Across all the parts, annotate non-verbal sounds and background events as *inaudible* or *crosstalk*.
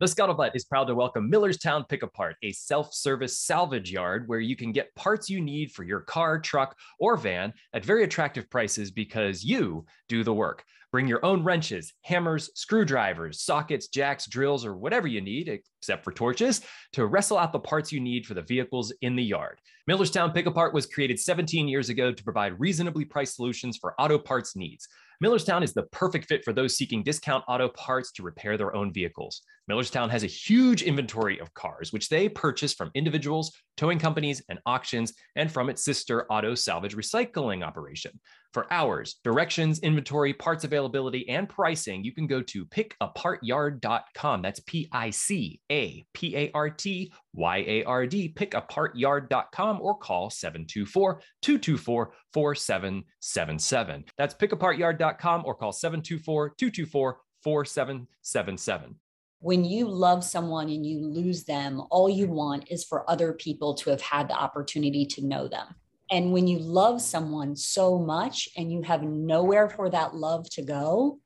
The Scuttlebutt is proud to welcome Millerstown Pick Apart, a self service salvage yard where you can get parts you need for your car, truck, or van at very attractive prices because you do the work. Bring your own wrenches, hammers, screwdrivers, sockets, jacks, drills, or whatever you need, except for torches, to wrestle out the parts you need for the vehicles in the yard. Millerstown Pick Apart was created 17 years ago to provide reasonably priced solutions for auto parts needs. Millerstown is the perfect fit for those seeking discount auto parts to repair their own vehicles. Millerstown has a huge inventory of cars, which they purchase from individuals, towing companies, and auctions, and from its sister auto salvage recycling operation. For hours, directions, inventory, parts availability, and pricing, you can go to pickapartyard.com. That's P I C A P A R T Y A R D, pickapartyard.com, or call 724 224 4777. That's pickapartyard.com or call 724 224 4777 when you love someone and you lose them, all you want is for other people to have had the opportunity to know them. And when you love someone so much and you have nowhere for that love to go,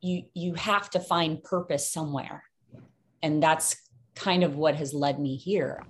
you you have to find purpose somewhere. And that's kind of what has led me here.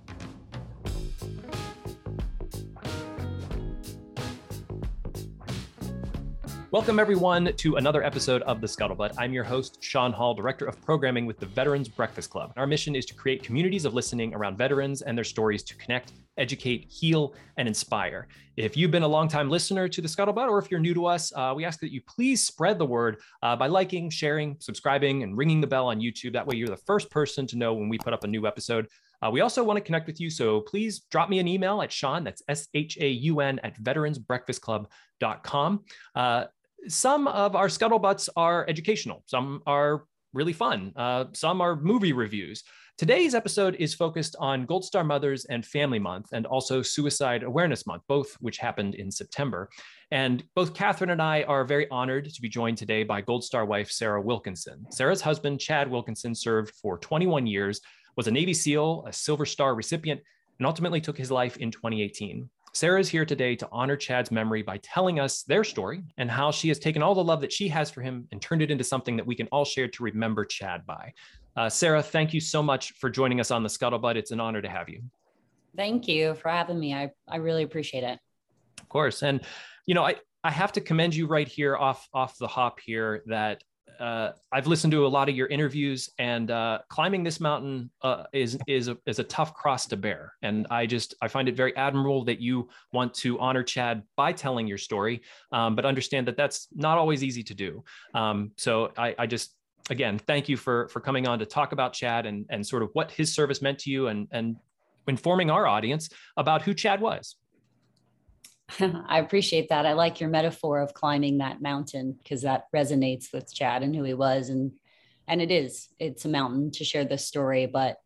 Welcome, everyone, to another episode of The Scuttlebutt. I'm your host, Shaun Hall, Director of Programming with the Veterans Breakfast Club. Our mission is to create communities of listening around veterans and their stories to connect, educate, heal, and inspire. If you've been a longtime listener to The Scuttlebutt, or if you're new to us, uh, we ask that you please spread the word uh, by liking, sharing, subscribing, and ringing the bell on YouTube. That way, you're the first person to know when we put up a new episode. Uh, we also want to connect with you, so please drop me an email at Shaun, that's S H A U N, at veteransbreakfastclub.com. Uh, some of our scuttlebutts are educational, some are really fun, uh, some are movie reviews. Today's episode is focused on Gold Star Mothers and Family Month and also Suicide Awareness Month, both which happened in September. And both Catherine and I are very honored to be joined today by Gold Star wife Sara Wilkinson. Sara's husband, Chad Wilkinson, served for 21 years, was a Navy SEAL, a Silver Star recipient, and ultimately took his life in 2018. Sara is here today to honor Chad's memory by telling us their story and how she has taken all the love that she has for him and turned it into something that we can all share to remember Chad by. Uh, Sara, thank you so much for joining us on the Scuttlebutt. It's an honor to have you. Thank you for having me. I, I really appreciate it. Of course. And, you know, I, I have to commend you right here off off the hop here that uh, I've listened to a lot of your interviews, and uh, climbing this mountain uh, is is a, is a tough cross to bear. And I just I find it very admirable that you want to honor Chad by telling your story, um, but understand that that's not always easy to do. Um, so I, I just again thank you for for coming on to talk about Chad and and sort of what his service meant to you and and informing our audience about who Chad was. *laughs* I appreciate that. I like your metaphor of climbing that mountain because that resonates with Chad and who he was. And and it is. It's a mountain to share this story, but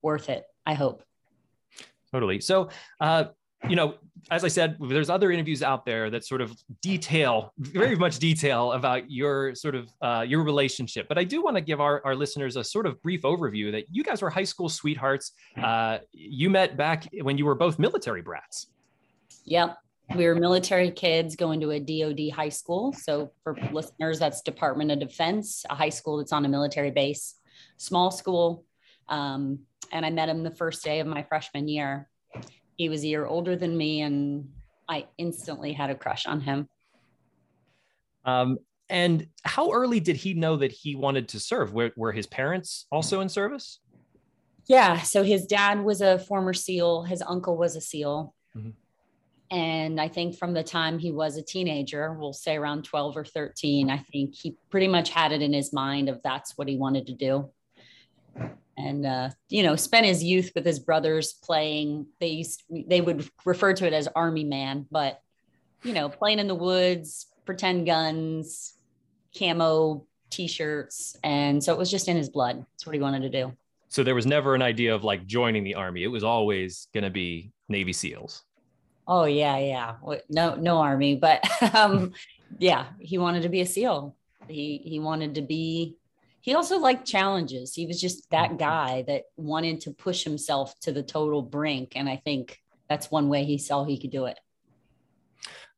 worth it, I hope. Totally. So uh, you know, as I said, there's other interviews out there that sort of detail, very much detail about your sort of uh, your relationship. But I do want to give our, our listeners a sort of brief overview that you guys were high school sweethearts. Uh, you met back when you were both military brats. Yep. We were military kids going to a DOD high school. So, for listeners, that's Department of Defense, a high school that's on a military base, small school. Um, and I met him the first day of my freshman year. He was a year older than me, and I instantly had a crush on him. Um, and how early did he know that he wanted to serve? Were, were his parents also in service? Yeah. So his dad was a former SEAL, his uncle was a SEAL. Mm-hmm. And I think from the time he was a teenager, we'll say around 12 or 13, I think he pretty much had it in his mind of that's what he wanted to do. And, uh, you know, spent his youth with his brothers playing. They used, they would refer to it as army man, but, you know, playing in the woods, pretend guns, camo t-shirts. And so it was just in his blood. That's what he wanted to do. So there was never an idea of like joining the army. It was always going to be Navy SEALs. Oh yeah, yeah. No, no army, but *laughs* um, *laughs* yeah, he wanted to be a SEAL. He he wanted to be. He also liked challenges. He was just that mm-hmm. guy that wanted to push himself to the total brink, and I think that's one way he saw he could do it.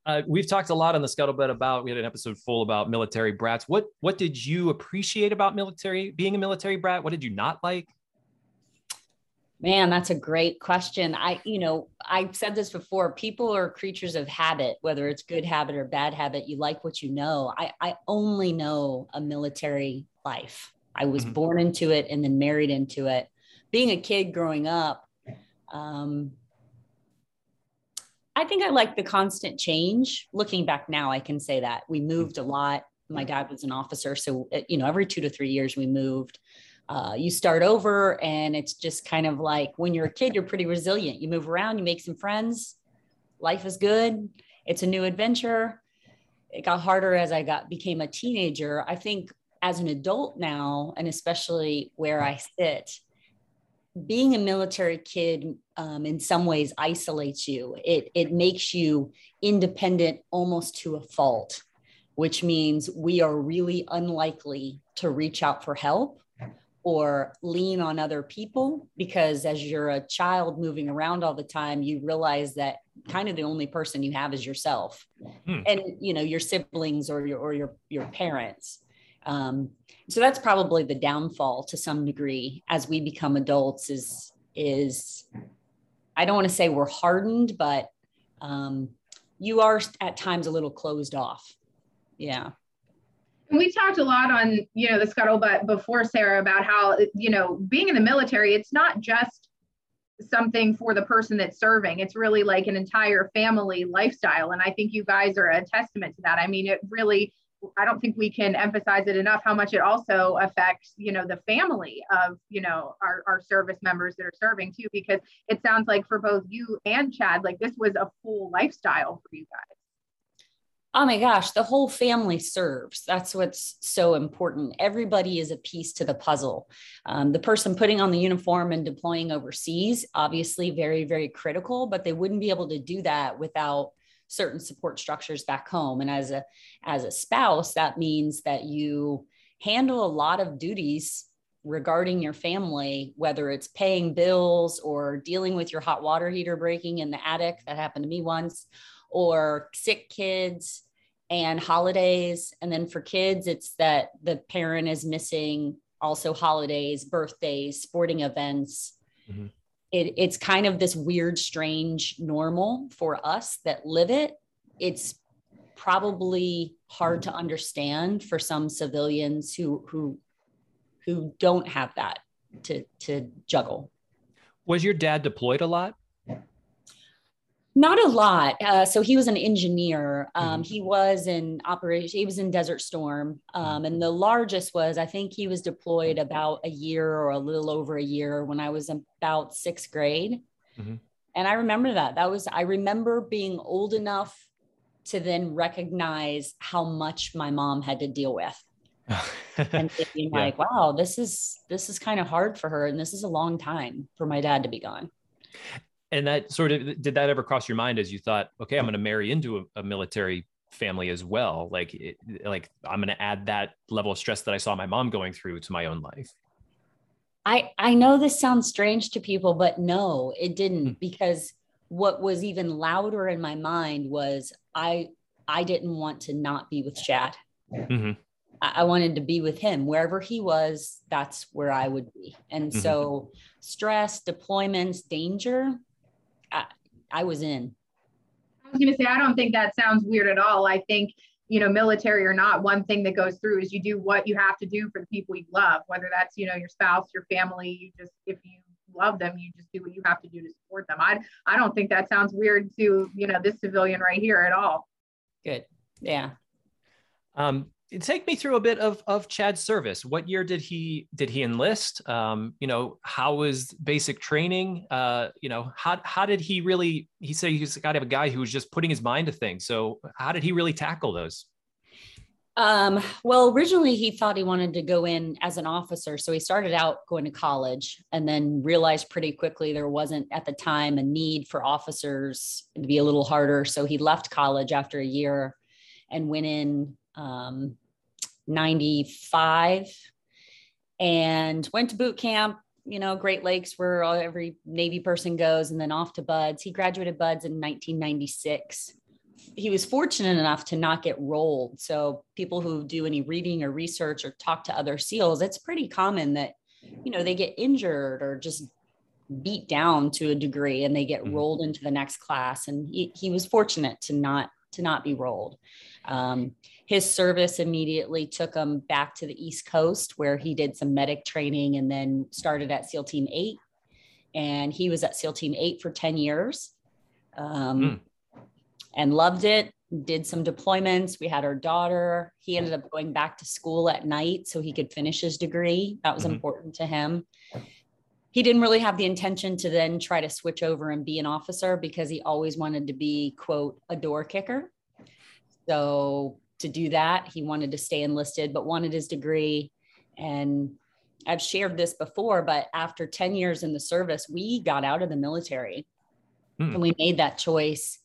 Uh, we've talked a lot on the scuttlebutt about we had an episode full about military brats. What what did you appreciate about military being a military brat? What did you not like? Man, that's a great question. I, you know, I've said this before. People are creatures of habit, whether it's good habit or bad habit. You like what you know. I, I only know a military life. I was mm-hmm. born into it and then married into it. Being a kid growing up, um, I think I like the constant change. Looking back now, I can say that we moved a lot. My dad was an officer, so you know, every two to three years we moved uh, you start over and it's just kind of like when you're a kid you're pretty resilient. You move around you make some friends. Life is good. It's a new adventure. It got harder as i got became a teenager. I think as an adult now and especially where i sit being a military kid um, in some ways isolates you. It, it makes you independent almost to a fault which means we are really unlikely to reach out for help or lean on other people because as you're a child moving around all the time you realize that kind of the only person you have is yourself. Hmm. and you know your siblings or your or your your parents. Um, so that's probably the downfall to some degree as we become adults is is i don't want to say we're hardened but um, you are at times a little closed off. Yeah we talked a lot on you know the scuttlebutt before sara about how you know being in the military it's not just something for the person that's serving. It's really like an entire family lifestyle. And i think you guys are a testament to that. I mean it really i don't think we can emphasize it enough how much it also affects you know the family of you know our, our service members that are serving too because it sounds like for both you and chad like this was a full lifestyle for you guys oh my gosh, the whole family serves. That's what's so important. Everybody is a piece to the puzzle. Um, the person putting on the uniform and deploying overseas, obviously, very, very critical, but they wouldn't be able to do that without certain support structures back home. And as a as a spouse, that means that you handle a lot of duties regarding your family, whether it's paying bills or dealing with your hot water heater breaking in the attic, that happened to me once, or sick kids and holidays. And then for kids, it's that the parent is missing also holidays, birthdays, sporting events. Mm-hmm. It, it's kind of this weird, strange normal for us that live it. It's probably hard to understand for some civilians who who who don't have that to to juggle. Was your dad deployed a lot? Not a lot. Uh, so he was an engineer. Um, mm-hmm. He was in operation. He was in Desert Storm, um, and the largest was I think he was deployed about a year or a little over a year when I was about sixth grade. Mm-hmm. And I remember that. That was I remember being old enough to then recognize how much my mom had to deal with. *laughs* and thinking yeah. like, wow, this is this is kind of hard for her, and this is a long time for my dad to be gone and that sort of did that ever cross your mind as you thought okay i'm going to marry into a, a, military family as well like it, like i'm going to add that level of stress that i saw my mom going through to my own life i i know this sounds strange to people but no it didn't mm-hmm. because what was even louder in my mind was i i didn't want to not be with chad mm-hmm. I, I wanted to be with him wherever he was that's where i would be and mm-hmm. so stress deployments danger I, I was in. I was going to say, I don't think that sounds weird at all. I think, you know, military or not, one thing that goes through is you do what you have to do for the people you love, whether that's, you know, your spouse, your family, you just, if you love them, you just do what you have to do to support them. I, I don't think that sounds weird to, you know, this civilian right here at all. Good. Yeah. Um, take me through a bit of of Chad's service. What year did he did he enlist? Um, you know, how was basic training? Uh, you know, how how did he really? He said he's got to have a guy who was just putting his mind to things. So how did he really tackle those? Um, well, originally he thought he wanted to go in as an officer. So he started out going to college and then realized pretty quickly there wasn't at the time a need for officers to be a little harder. So he left college after a year and went in um, 95 and went to boot camp you know great lakes where every navy person goes and then off to BUD/S he graduated BUD/S in 1996 he was fortunate enough to not get rolled. So people who do any reading or research or talk to other SEALs, it's pretty common that, you know, they get injured or just beat down to a degree and they get mm-hmm. rolled into the next class. And he, he was fortunate to not to not be rolled. Um, his service immediately took him back to the East Coast where he did some medic training and then started at SEAL Team 8. And he was at SEAL Team 8 for 10 years um, mm. and loved it. Did some deployments. We had our daughter. He ended up going back to school at night so he could finish his degree. That was mm-hmm. important to him. He didn't really have the intention to then try to switch over and be an officer because he always wanted to be, quote, a door kicker. So to do that. He wanted to stay enlisted, but wanted his degree. And I've shared this before, but after 10 years in the service, we got out of the military hmm. and we made that choice.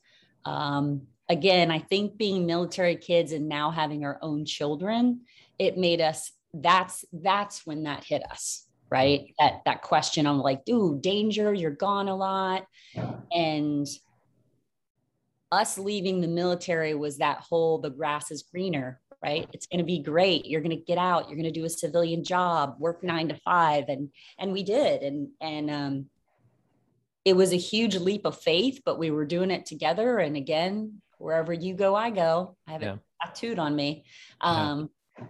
Um, again, I think being military kids and now having our own children, it made us that's that's when that hit us right that that question i'm like dude danger you're gone a lot and us leaving the military was that whole the grass is greener right? It's going to be great. You're going to get out. You're going to do a civilian job work nine to five and and we did and and um it was a huge leap of faith but we were doing it together and again wherever you go i go. I have yeah. it tattooed on me. Um yeah.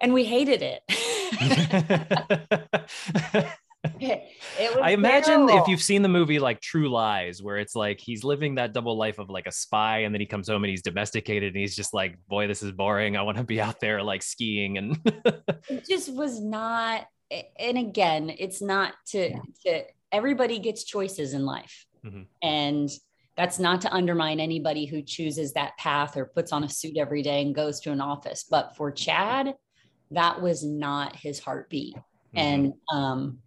and we hated it *laughs* *laughs* *laughs* *laughs* I imagine terrible. if you've seen the movie like True Lies, where it's like he's living that double life of like a spy, and then he comes home and he's domesticated, and he's just like, "Boy, this is boring. I want to be out there like skiing." And *laughs* it just was not. And again, it's not to to everybody gets choices in life, mm-hmm. and that's not to undermine anybody who chooses that path or puts on a suit every day and goes to an office. But for Chad, that was not his heartbeat. Mm-hmm. And um,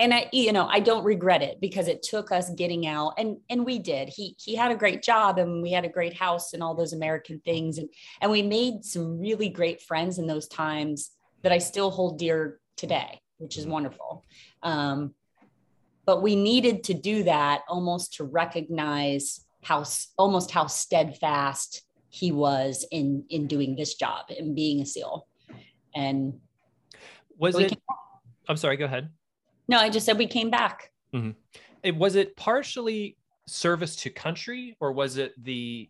and I, you know, I don't regret it because it took us getting out and and we did. He he had a great job and we had a great house and all those American things and and we made some really great friends in those times that I still hold dear today, which is wonderful. Um, but we needed to do that almost to recognize how almost how steadfast he was in in doing this job and being a SEAL. And was it? I'm sorry. Go ahead. No, I just said we came back. Mm-hmm. It, was it partially service to country or was it the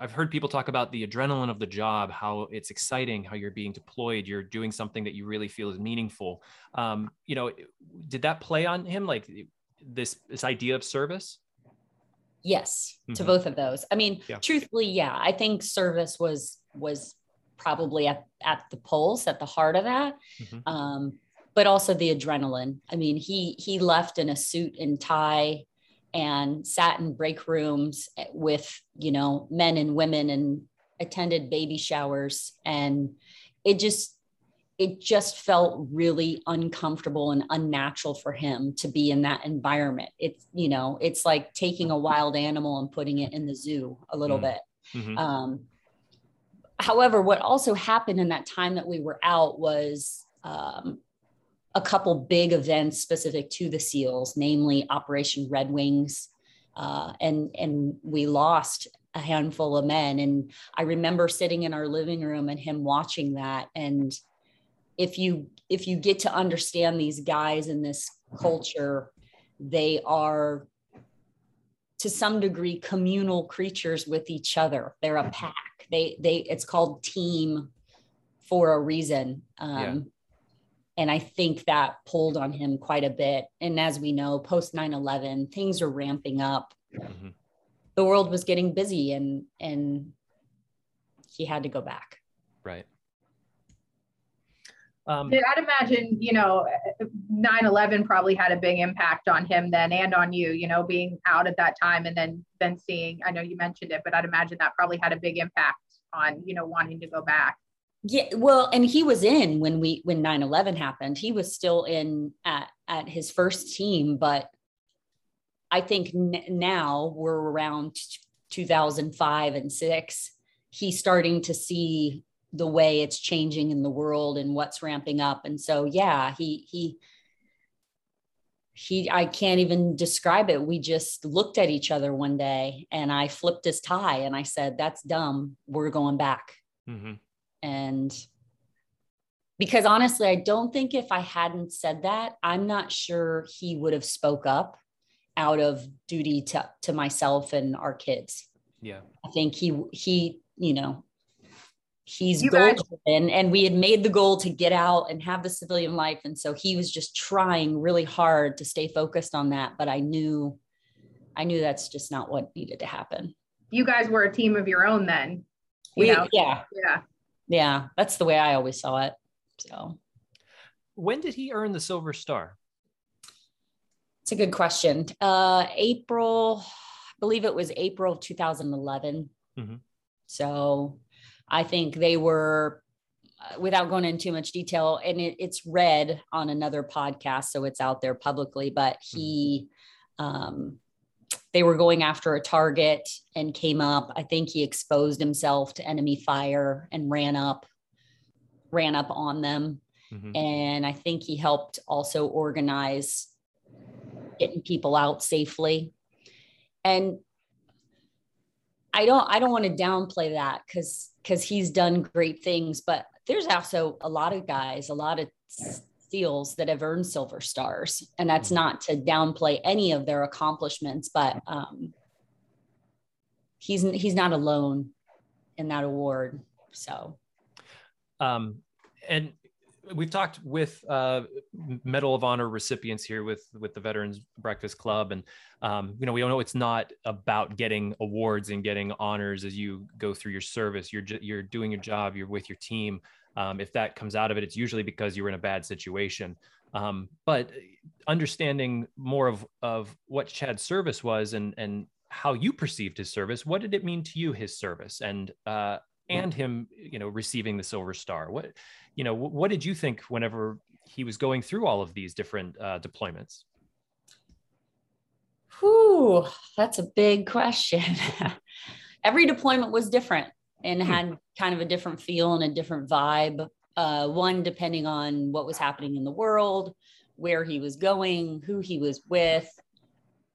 I've heard people talk about the adrenaline of the job, how it's exciting, how you're being deployed, you're doing something that you really feel is meaningful. Um, you know, did that play on him, like this this idea of service? Yes, mm-hmm. to both of those. I mean, yeah. truthfully, yeah, I think service was was probably at at the pulse, at the heart of that. Mm-hmm. Um, but also the adrenaline. I mean, he he left in a suit and tie and sat in break rooms with, you know, men and women and attended baby showers and it just it just felt really uncomfortable and unnatural for him to be in that environment. It's, you know, it's like taking a wild animal and putting it in the zoo a little mm-hmm. bit. Mm-hmm. Um, however, what also happened in that time that we were out was um, a couple big events specific to the SEALs, namely Operation Red Wings. Uh, and and we lost a handful of men. And I remember sitting in our living room and him watching that. And if you if you get to understand these guys in this culture, they are to some degree communal creatures with each other. They're a pack. They they it's called team for a reason. Um, yeah and I think that pulled on him quite a bit. And as we know, post 9 11, things are ramping up. Mm-hmm. The world was getting busy and, and he had to go back. Right. Um, I'd imagine, you know, 9 11 probably had a big impact on him then and on you, you know, being out at that time and then then seeing, I know you mentioned it, but I'd imagine that probably had a big impact on, you know, wanting to go back. Yeah, well, and he was in when we when 9/11 happened. He was still in at at his first team, but I think n- now we're around 2005 and 6. He's starting to see the way it's changing in the world and what's ramping up. And so yeah, he he he i can't even describe it we just looked at each other one day and i flipped his tie and i said that's dumb we're going back mm-hmm. And because honestly i don't think if i hadn't said that i'm not sure he would have spoke up out of duty to, to myself and our kids. Yeah. I think he he you know he's goal driven and we had made the goal to get out and have the civilian life. And so he was just trying really hard to stay focused on that but i knew i knew that's just not what needed to happen. You guys were a team of your own then you we, know? yeah. Yeah yeah that's the way i always saw it so when did he earn the silver star it's a good question uh april i believe it was april 2011 mm-hmm. so I think they were, uh, without going into too much detail, and it, it's read on another podcast, so it's out there publicly. But he, um, they were going after a target and came up. I think he exposed himself to enemy fire and ran up, ran up on them. Mm-hmm. And I think he helped also organize getting people out safely. And I don't I don't want to downplay that because because he's done great things, but there's also a lot of guys, a lot of SEALs that have earned silver stars, and that's mm-hmm. not to downplay any of their accomplishments, but um, he's he's not alone in that award. So, um, and we've talked with uh, Medal of Honor recipients here with with the Veterans Breakfast Club, and um, you know we all know it's not about getting awards and getting honors as you go through your service. You're you're doing your job. You're with your team. Um, if that comes out of it, it's usually because you were in a bad situation. Um, but understanding more of of what Chad's service was and and how you perceived his service, what did it mean to you his service and uh, and him you know receiving the Silver Star? What you know, what did you think whenever he was going through all of these different uh, deployments? Whew, that's a big question. *laughs* Every deployment was different and hmm. had kind of a different feel and a different vibe. Uh, one depending on what was happening in the world, where he was going, who he was with,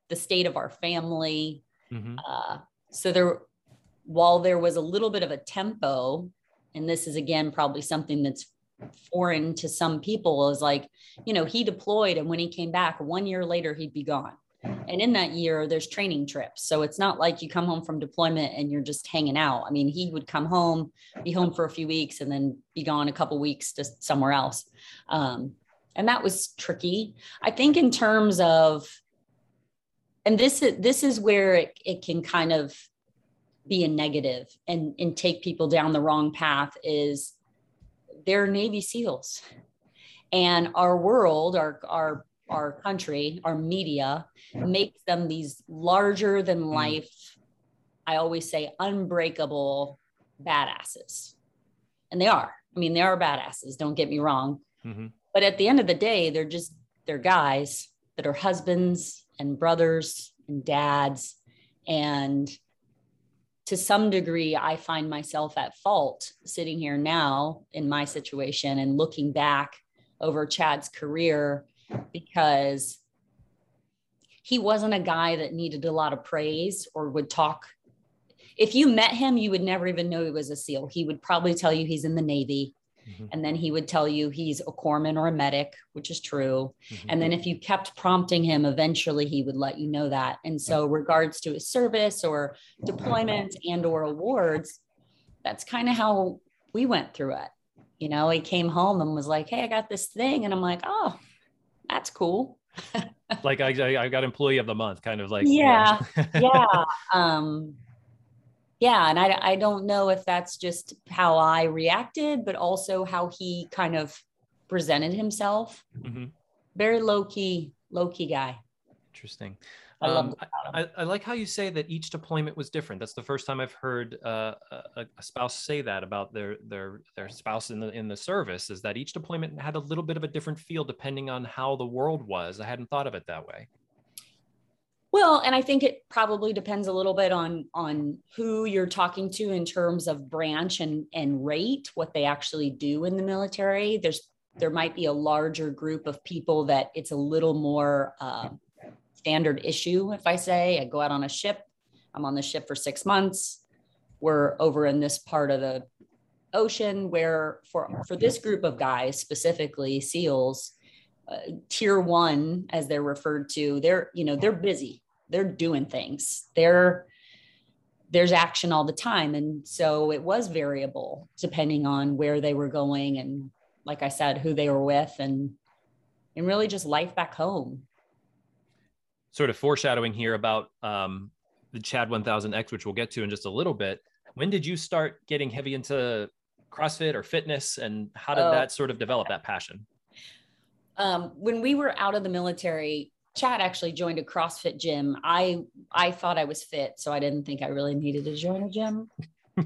the state of our family. Mm-hmm. Uh, so there, while there was a little bit of a tempo and this is again probably something that's foreign to some people is like you know he deployed and when he came back one year later he'd be gone and in that year there's training trips. So it's not like you come home from deployment and you're just hanging out. I mean he would come home be home for a few weeks and then be gone a couple weeks to somewhere else. Um, and that was tricky. I think in terms of and this is this is where it, it can kind of be a negative and and take people down the wrong path is they're navy seals. And our world our our our country our media makes them these larger than mm. life i always say unbreakable badasses. And they are. I mean they are badasses don't get me wrong. Mm-hmm. but at the end of the day they're just they're guys that are husbands and brothers and dads. And to some degree, I find myself at fault sitting here now in my situation and looking back over Chad's career because he wasn't a guy that needed a lot of praise or would talk. If you met him, you would never even know he was a SEAL. He would probably tell you he's in the Navy. Mm-hmm. And then he would tell you he's a corpsman or a medic, which is true. Mm-hmm. And then if you kept prompting him, eventually he would let you know that. And so regards to his service or deployments and or awards, that's kind of how we went through it. You know, he came home and was like, Hey, I got this thing. And I'm like, Oh, that's cool. like I, I got employee of the month, kind of like yeah, *laughs* yeah. Um, yeah and I, I don't know if that's just how i reacted but also how he kind of presented himself mm-hmm. very low key low key guy interesting I, um, I, I, like how you say that each deployment was different. That's the first time I've heard uh, a, a, spouse say that about their their their spouse in the in the service. Is that each deployment had a little bit of a different feel depending on how the world was. I hadn't thought of it that way. Well, and I think it probably depends a little bit on on who you're talking to in terms of branch and and rate, what they actually do in the military. There's there might be a larger group of people that it's a little more uh, standard issue. If I say I go out on a ship, I'm on the ship for six months. We're over in this part of the ocean where for for this group of guys specifically seals uh, tier one as they're referred to they're you know they're busy they're doing things they're there's action all the time and so it was variable depending on where they were going and like i said who they were with and and really just life back home sort of foreshadowing here about um, the chad 1000x which we'll get to in just a little bit when did you start getting heavy into crossfit or fitness and how did oh. that sort of develop that passion um, when we were out of the military Chad actually joined a CrossFit gym. I I thought I was fit, so I didn't think I really needed to join a gym. *laughs*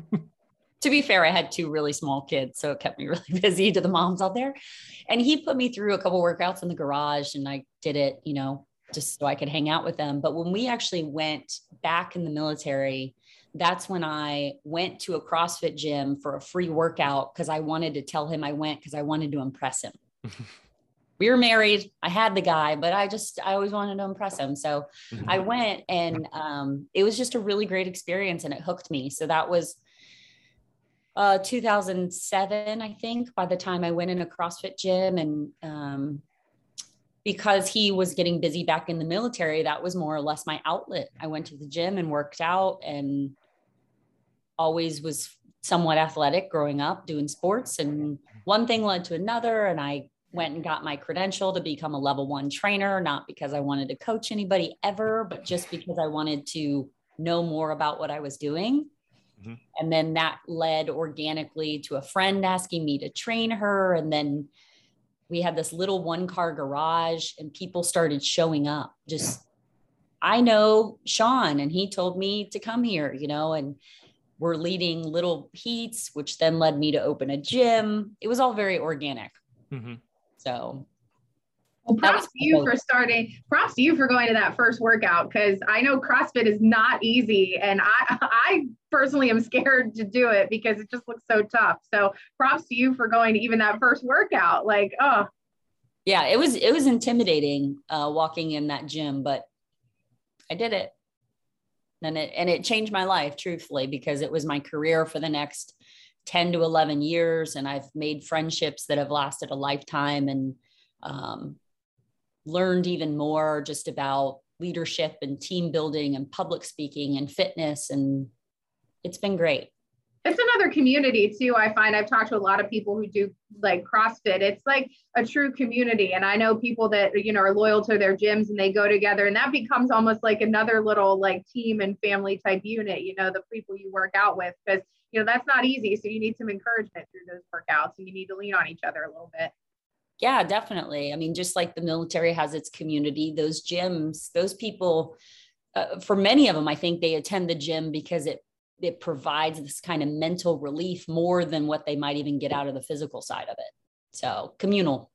to be fair, I had two really small kids, so it kept me *laughs* really busy to the moms out there. And he put me through a couple workouts in the garage, and I did it, you know, just so I could hang out with them. But when we actually went back in the military, that's when I went to a CrossFit gym for a free workout because I wanted to tell him I went because I wanted to impress him. *laughs* we were married. I had the guy, but I just, I always wanted to impress him. So mm-hmm. I went and um, it was just a really great experience and it hooked me. So that was uh, 2007, I think, by the time I went in a CrossFit gym. And um, because he was getting busy back in the military, that was more or less my outlet. I went to the gym and worked out and always was somewhat athletic growing up doing sports. And one thing led to another. And I went and got my credential to become a level one trainer, not because I wanted to coach anybody ever, but just because I wanted to know more about what I was doing. Mm-hmm. And then that led organically to a friend asking me to train her. And then we had this little one car garage, and people started showing up. Just, I know Sean, and he told me to come here, you know, and we're leading little heats, which then led me to open a gym. It was all very organic. Mm-hmm. So well, props to you for starting. Props to you for going to that first workout because I know CrossFit is not easy, and I *laughs* I personally am scared to do it because it just looks so tough. So props to you for going to even that first workout. Like, oh, yeah, it was it was intimidating uh, walking in that gym, but I did it, and it and it changed my life, truthfully, because it was my career for the next 10 to 11 years and I've made friendships that have lasted a lifetime and um, learned even more just about leadership and team building and public speaking and fitness. And it's been great. It's another community too. I find I've talked to a lot of people who do like CrossFit. It's like a true community. And I know people that, you know, are loyal to their gyms and they go together and that becomes almost like another little like team and family type unit, you know, the people you work out with. Because you know that's not easy so you need some encouragement through those workouts and you need to lean on each other a little bit yeah definitely. I mean just like the military has its community those gyms those people uh, for many of them i think they attend the gym because it it provides this kind of mental relief more than what they might even get out of the physical side of it. So communal.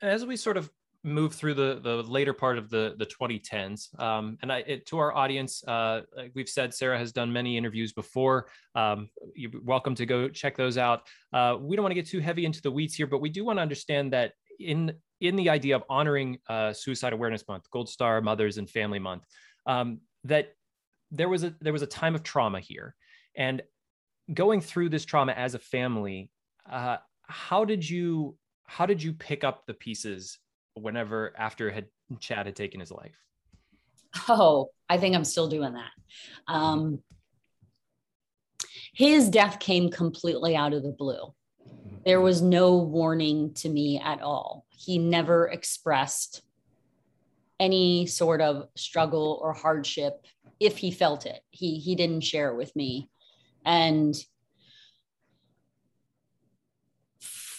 As we sort of move through the the later part of the the 2010s um, and i it, to our audience uh, like we've said sara has done many interviews before. Um, you're welcome to go check those out. Uh, we don't want to get too heavy into the weeds here but we do want to understand that in in the idea of honoring uh, suicide awareness month gold star mothers and family month um, that there was a there was a time of trauma here. And going through this trauma as a family uh, how did you how did you pick up the pieces whenever after had Chad had taken his life? Oh, I think I'm still doing that. Um, his death came completely out of the blue. There was no warning to me at all. He never expressed any sort of struggle or hardship if he felt it. He he didn't share it with me. And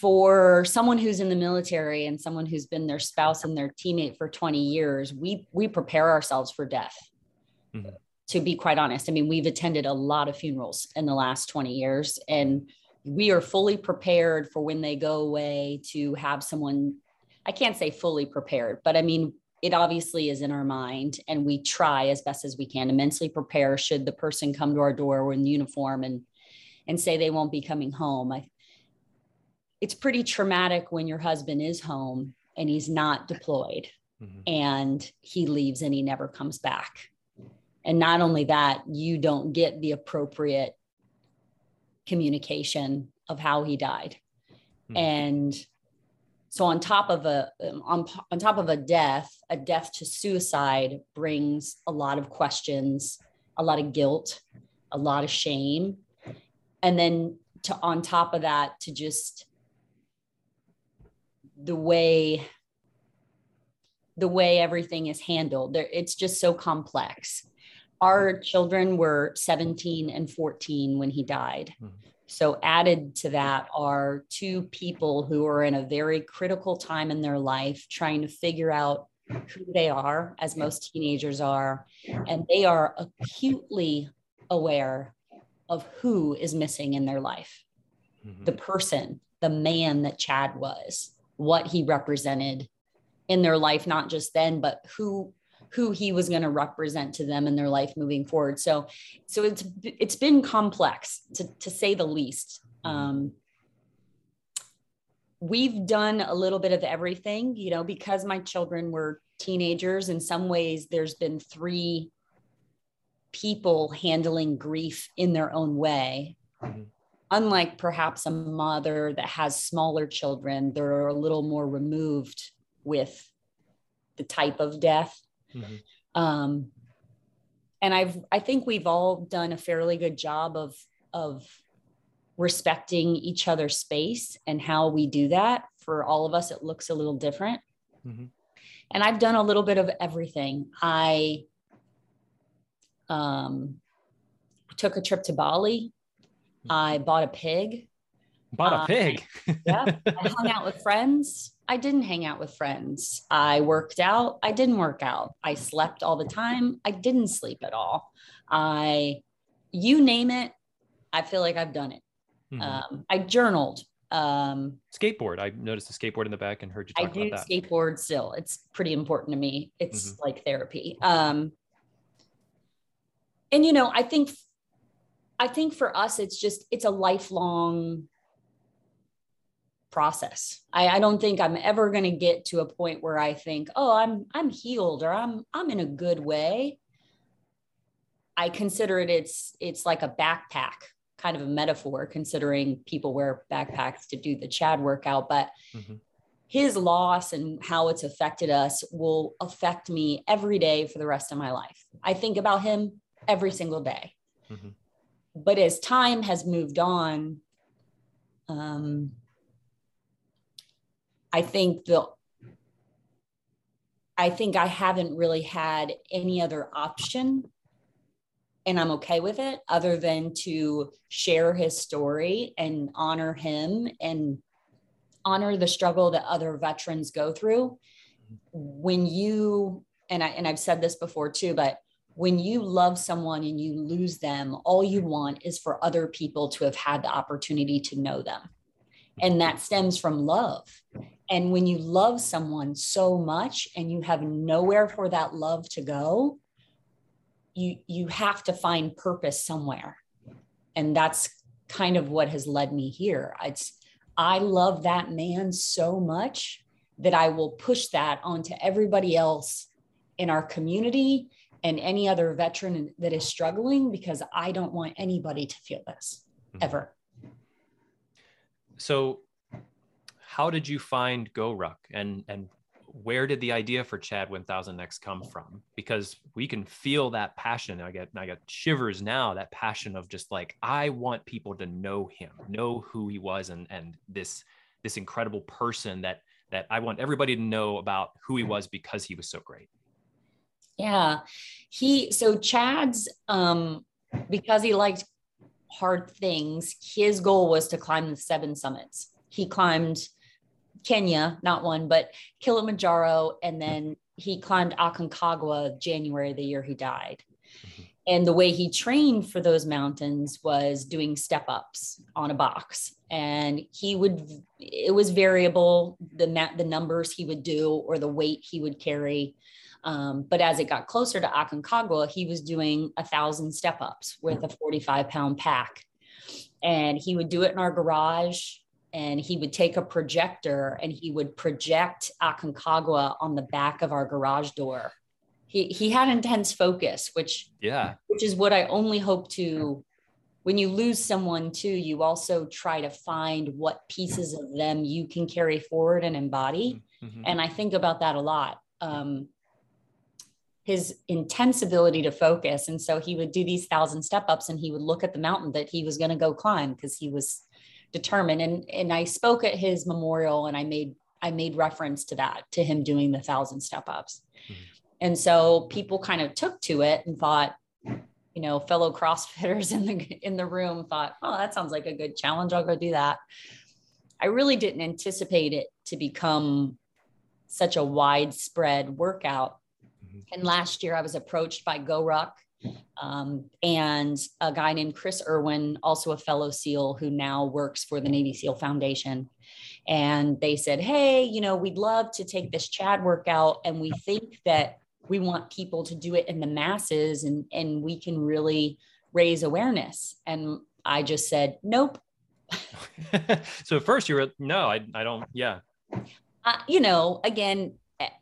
for someone who's in the military and someone who's been their spouse and their teammate for 20 years, we we prepare ourselves for death. Mm-hmm. To be quite honest, I mean, we've attended a lot of funerals in the last 20 years, and we are fully prepared for when they go away to have someone. I can't say fully prepared, but I mean, it obviously is in our mind, and we try as best as we can to mentally prepare should the person come to our door in uniform and and say they won't be coming home. I it's pretty traumatic when your husband is home and he's not deployed mm-hmm. and he leaves and he never comes back. And not only that, you don't get the appropriate communication of how he died. Mm-hmm. And so on top of a um, on, on top of a death, a death to suicide brings a lot of questions, a lot of guilt, a lot of shame. And then to on top of that to just the way the way everything is handled. There it's just so complex. Our children were 17 and 14 when he died. Mm-hmm. so added to that are two people who are in a very critical time in their life trying to figure out who they are as most teenagers are and they are acutely aware of who is missing in their life. Mm-hmm. the person the man that chad was what he represented in their life not just then but who who he was going to represent to them in their life moving forward. So so it's it's been complex to to say the least. Mm-hmm. um we've done a little bit of everything you know because my children were teenagers in some ways there's been three people handling grief in their own way. Mm-hmm unlike perhaps a mother that has smaller children, they're a little more removed with the type of death. Mm-hmm. Um, and I've I think we've all done a fairly good job of of respecting each other's space and how we do that. For all of us, it looks a little different. Mm-hmm. And I've done a little bit of everything. I um, took a trip to Bali I bought a pig. Bought a uh, pig. *laughs* yeah. I hung out with friends. I didn't hang out with friends. I worked out. I didn't work out. I slept all the time. I didn't sleep at all. I, you name it, I feel like I've done it. Mm-hmm. Um, I journaled. Um, skateboard. I noticed a skateboard in the back and heard you talk I about that. skateboard still. It's pretty important to me. It's mm-hmm. like therapy. Um, and you know, I think I think for us, it's just, it's a lifelong process. I, I don't think I'm ever going to get to a point where I think, oh, I'm, I'm healed or I'm, I'm in a good way. I consider it, it's, it's like a backpack kind of a metaphor considering people wear backpacks to do the Chad workout, but mm-hmm. his loss and how it's affected us will affect me every day for the rest of my life. I think about him every single day. Mm-hmm but as time has moved on, um, I think the I think I haven't really had any other option and I'm okay with it other than to share his story and honor him and honor the struggle that other veterans go through. When you and I and I've said this before too but when you love someone and you lose them, all you want is for other people to have had the opportunity to know them. And that stems from love. And when you love someone so much and you have nowhere for that love to go, you you have to find purpose somewhere. And that's kind of what has led me here. It's I love that man so much that I will push that onto everybody else in our community and any other veteran that is struggling because I don't want anybody to feel this mm-hmm. ever. So, how did you find GoRuck and and where did the idea for Chad 1000x come from? Because we can feel that passion. I get I get shivers now. That passion of just like I want people to know him, know who he was, and and this this incredible person that that I want everybody to know about who he was because he was so great. Yeah. He, so Chad's, um, because he liked hard things, his goal was to climb the seven summits. He climbed Kenya, not one, but Kilimanjaro. And then he climbed Aconcagua January, the year he died. Mm-hmm. And the way he trained for those mountains was doing step ups on a box. And he would, it was variable, the, the numbers he would do or the weight he would carry. Um, but as it got closer to Aconcagua, he was doing a thousand step ups with a 45 pound pack. And he would do it in our garage and he would take a projector and he would project Aconcagua on the back of our garage door. He he had intense focus, which yeah, which is what I only hope to. When you lose someone too, you also try to find what pieces of them you can carry forward and embody. Mm-hmm. And I think about that a lot. Um, his intense ability to focus. And so he would do these thousand step ups and he would look at the mountain that he was going to go climb because he was determined. And, and I spoke at his memorial and I made, I made reference to that, to him doing the thousand step ups. Mm-hmm. And so people kind of took to it and thought, you know, fellow CrossFitters in the, in the room thought, oh, that sounds like a good challenge. I'll go do that. I really didn't anticipate it to become such a widespread workout. And last year I was approached by GORUCK um, and a guy named Chris Irwin, also a fellow SEAL who now works for the Navy SEAL Foundation. And they said, Hey, you know, we'd love to take this Chad workout and we think that we want people to do it in the masses and, and we can really raise awareness. And I just said, Nope. *laughs* so at first you were, no, I, I don't, yeah. Uh, you know, again,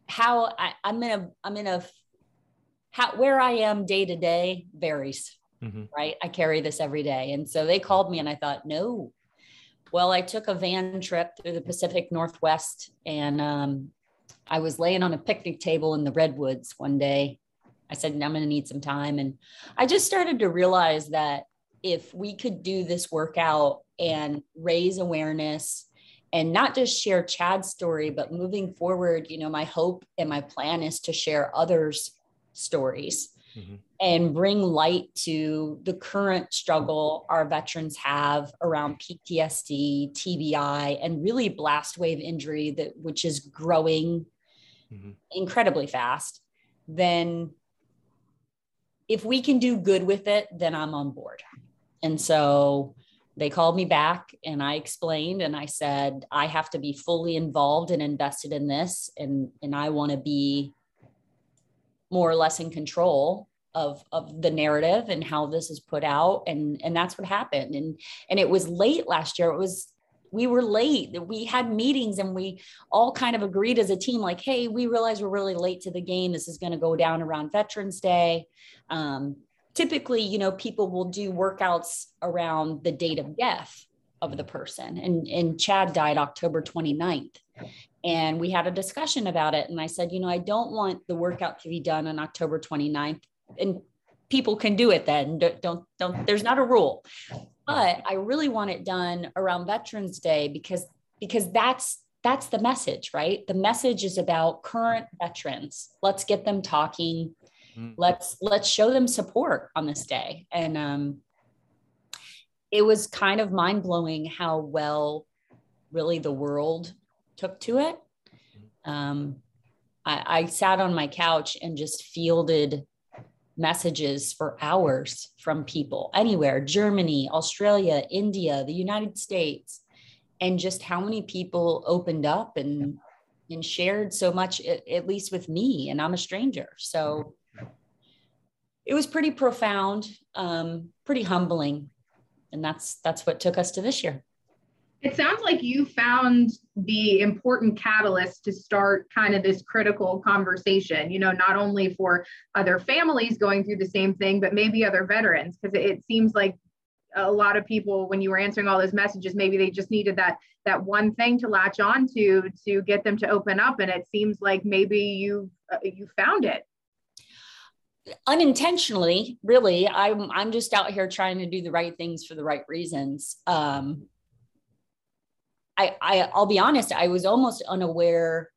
how I, I'm in a I'm in a how where I am day to day varies. Mm-hmm. Right. I carry this every day. And so they called me and I thought, no. Well, I took a van trip through the Pacific Northwest and um, I was laying on a picnic table in the redwoods one day. I said, I'm going to need some time. And I just started to realize that if we could do this workout and raise awareness and not just share Chad's story, but moving forward, you know, my hope and my plan is to share others' stories mm-hmm. and bring light to the current struggle our veterans have around PTSD, TBI, and really blast wave injury that which is growing mm-hmm. incredibly fast. Then if we can do good with it, then I'm on board. And so they called me back and I explained and I said, I have to be fully involved and invested in this. And, and I want to be more or less in control of, of the narrative and how this is put out. And, and that's what happened. And, and it was late last year. It was, we were late. We had meetings and we all kind of agreed as a team, like, hey, we realize we're really late to the game. This is going to go down around Veterans Day. Um, typically, you know, people will do workouts around the date of death of the person. And, and Chad died October 29th. And we had a discussion about it. And I said, you know, I don't want the workout to be done on October 29th. And people can do it then. Don't, don't, don't there's not a rule. But I really want it done around Veterans Day because because that's that's the message, right? The message is about current veterans. Let's get them talking mm. let's let's show them support on this day. And um it was kind of mind-blowing how well really the world took to it. Um I, I sat on my couch and just fielded messages for hours from people anywhere germany australia india the united states and just how many people opened up and and shared so much at, least with me and i'm a stranger. So it was pretty profound, um, pretty humbling, and that's that's what took us to this year. It sounds like you found the important catalyst to start kind of this critical conversation, you know, not only for other families going through the same thing, but maybe other veterans, because it seems like a lot of people, when you were answering all those messages, maybe they just needed that that one thing to latch on to to get them to open up. And it seems like maybe you uh, you found it unintentionally really i'm i'm just out here trying to do the right things for the right reasons. Um i, I i'll be honest i was almost unaware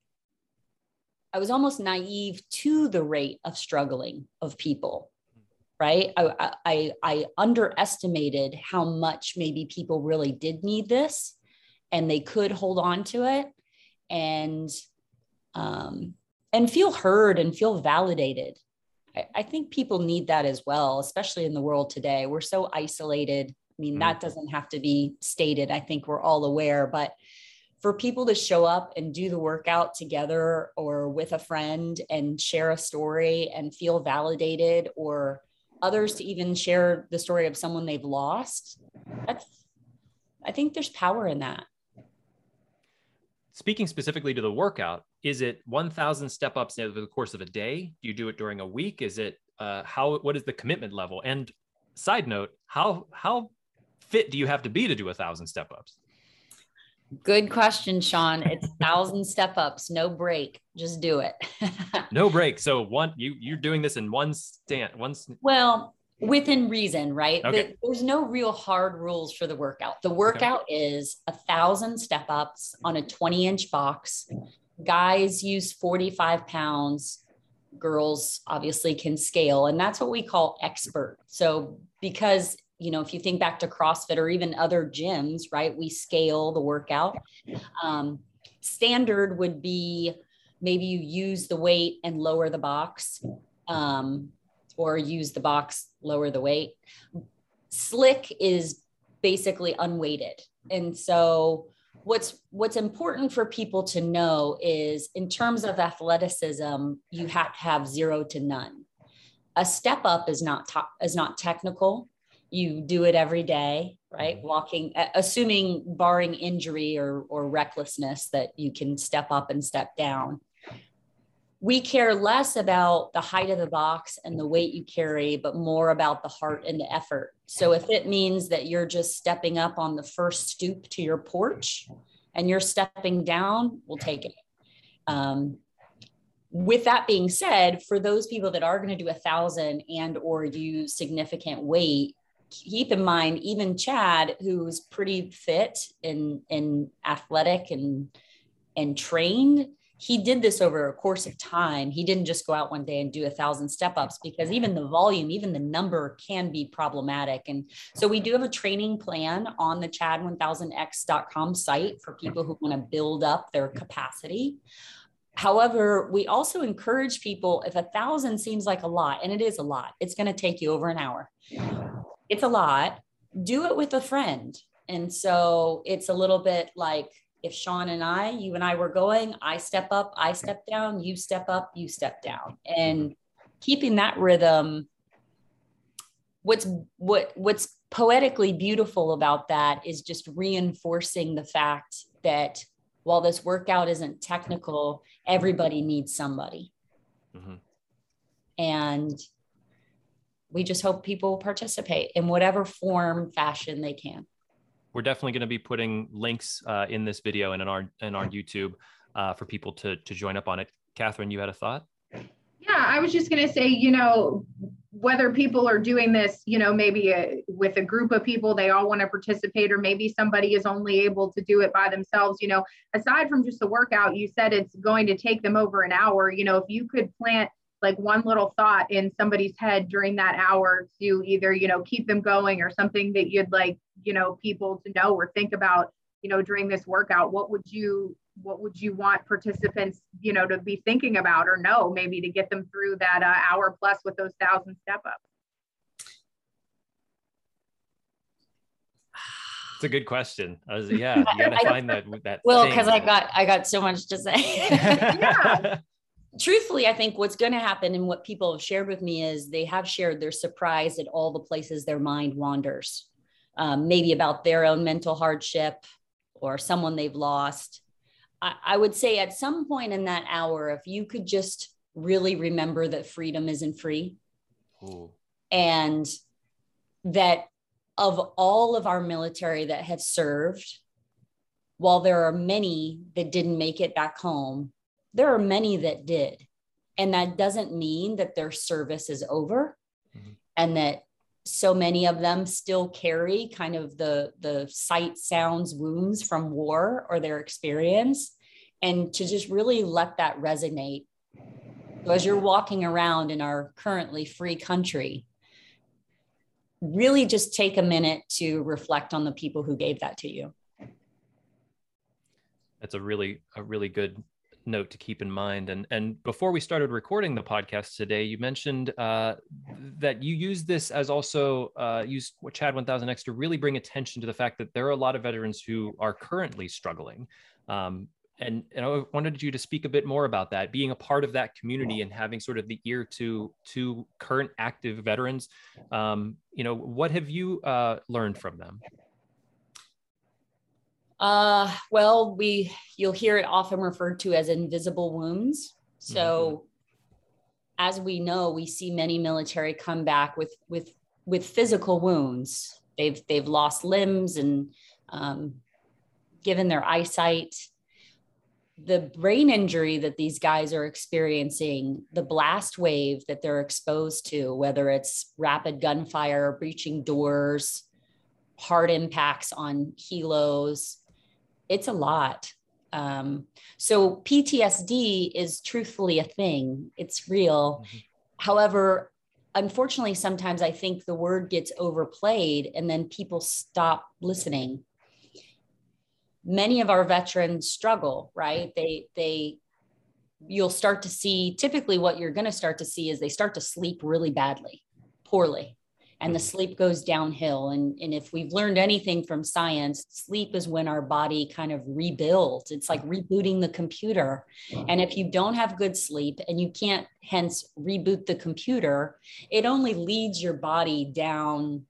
i was almost naive to the rate of struggling of people right? I i i underestimated how much maybe people really did need this and they could hold on to it and um and feel heard and feel validated I, think people need that as well, especially in the world today. We're so isolated. I mean, mm that doesn't have to be stated. I think we're all aware, but for people to show up and do the workout together or with a friend and share a story and feel validated or others to even share the story of someone they've lost that's i think there's power in that speaking specifically to the workout, is it 1,000 step ups over the course of a day? Do you do it during a week? Is it uh, how? What is the commitment level? And side note, how how fit do you have to be to do a thousand step ups? Good question, Shaun. It's thousand step ups, no break. Just do it. *laughs* no break. So one, you you're doing this in one stand, one. Well, within reason, right? Okay. there's no real hard rules for the workout. The workout okay. is a thousand step ups on a 20 inch box. Guys use 45 pounds. Girls obviously can scale, and that's what we call expert. So, because you know, if you think back to CrossFit or even other gyms, right, we scale the workout. Um, standard would be maybe you use the weight and lower the box. Um, or use the box, lower the weight. Slick is basically unweighted. And so what's what's important for people to know is in terms of athleticism, you have to have zero to none. A step up is not top, is not technical. You do it every day, right? Mm-hmm. Walking, assuming barring injury or, or recklessness that you can step up and step down we care less about the height of the box and the weight you carry, but more about the heart and the effort. So if it means that you're just stepping up on the first stoop to your porch and you're stepping down, we'll take it. Um, with that being said, for those people that are going to do a thousand and or use significant weight, keep in mind even Chad, who's pretty fit and and athletic and and trained, he did this over a course of time. He didn't just go out one day and do a thousand step ups because even the volume, even the number can be problematic. And so we do have a training plan on the chad1000x.com site for people who want to build up their capacity. However, we also encourage people if a thousand seems like a lot, and it is a lot, it's going to take you over an hour. It's a lot. Do it with a friend. And so it's a little bit like if Shaun and I, you and I were going, I step up, I step down, you step up, you step down. And keeping that rhythm, what's what what's poetically beautiful about that is just reinforcing the fact that while this workout isn't technical, everybody needs somebody. Mm-hmm. And we just hope people participate in whatever form, fashion they can we're definitely going to be putting links uh, in this video and in our in our YouTube uh, for people to to join up on it. Catherine, you had a thought? Yeah, I was just going to say, you know, whether people are doing this, you know, maybe a, with a group of people, they all want to participate, or maybe somebody is only able to do it by themselves. You know, aside from just the workout, you said it's going to take them over an hour. You know, if you could plant like one little thought in somebody's head during that hour to either you know keep them going or something that you'd like you know people to know or think about you know during this workout what would you what would you want participants you know to be thinking about or know maybe to get them through that uh, hour plus with those thousand step ups It's a good question. I was, yeah, *laughs* you gotta find that that. Well, because I got I got so much to say. *laughs* *laughs* yeah truthfully, I think what's going to happen and what people have shared with me is they have shared their surprise at all the places their mind wanders, um, maybe about their own mental hardship or someone they've lost. I, I would say at some point in that hour, if you could just really remember that freedom isn't free Ooh. and that of all of our military that have served, while there are many that didn't make it back home, there are many that did. And that doesn't mean that their service is over mm-hmm. and that so many of them still carry kind of the the sight sounds wounds from war or their experience and to just really let that resonate so as you're walking around in our currently free country really just take a minute to reflect on the people who gave that to you that's a really a really good note to keep in mind. And and before we started recording the podcast today, you mentioned uh, that you use this as also uh, use Chad 1000x to really bring attention to the fact that there are a lot of veterans who are currently struggling. Um, and, and I wanted you to speak a bit more about that, being a part of that community and having sort of the ear to to current active veterans. Um, you know, what have you uh, learned from them? Uh, well, we you'll hear it often referred to as invisible wounds. So, mm-hmm. as we know, we see many military come back with with with physical wounds. They've they've lost limbs and um, given their eyesight. The brain injury that these guys are experiencing, the blast wave that they're exposed to, whether it's rapid gunfire, breaching doors, hard impacts on helos, it's a lot. Um, so PTSD is truthfully a thing, it's real. Mm-hmm. However, unfortunately, sometimes I think the word gets overplayed and then people stop listening. Many of our veterans struggle, right? They, they, you'll start to see typically what you're going to start to see is they start to sleep really badly, poorly and the mm-hmm. sleep goes downhill. And, and if we've learned anything from science, sleep is when our body kind of rebuilds. It's like rebooting the computer. And if you don't have good sleep and you can't hence reboot the computer, it only leads your body down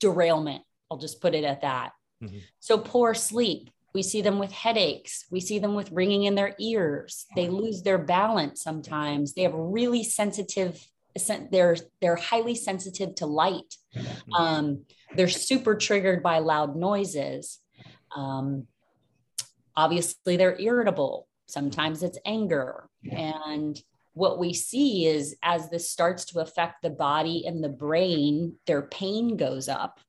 derailment. I'll just put it at that. Mm-hmm. So poor sleep. We see them with headaches. We see them with ringing in their ears. They lose their balance sometimes. They have really sensitive they're they're highly sensitive to light. Mm-hmm. Um, they're super triggered by loud noises. Um, obviously, they're irritable. Sometimes it's anger, and what we see is as this starts to affect the body and the brain, their pain goes up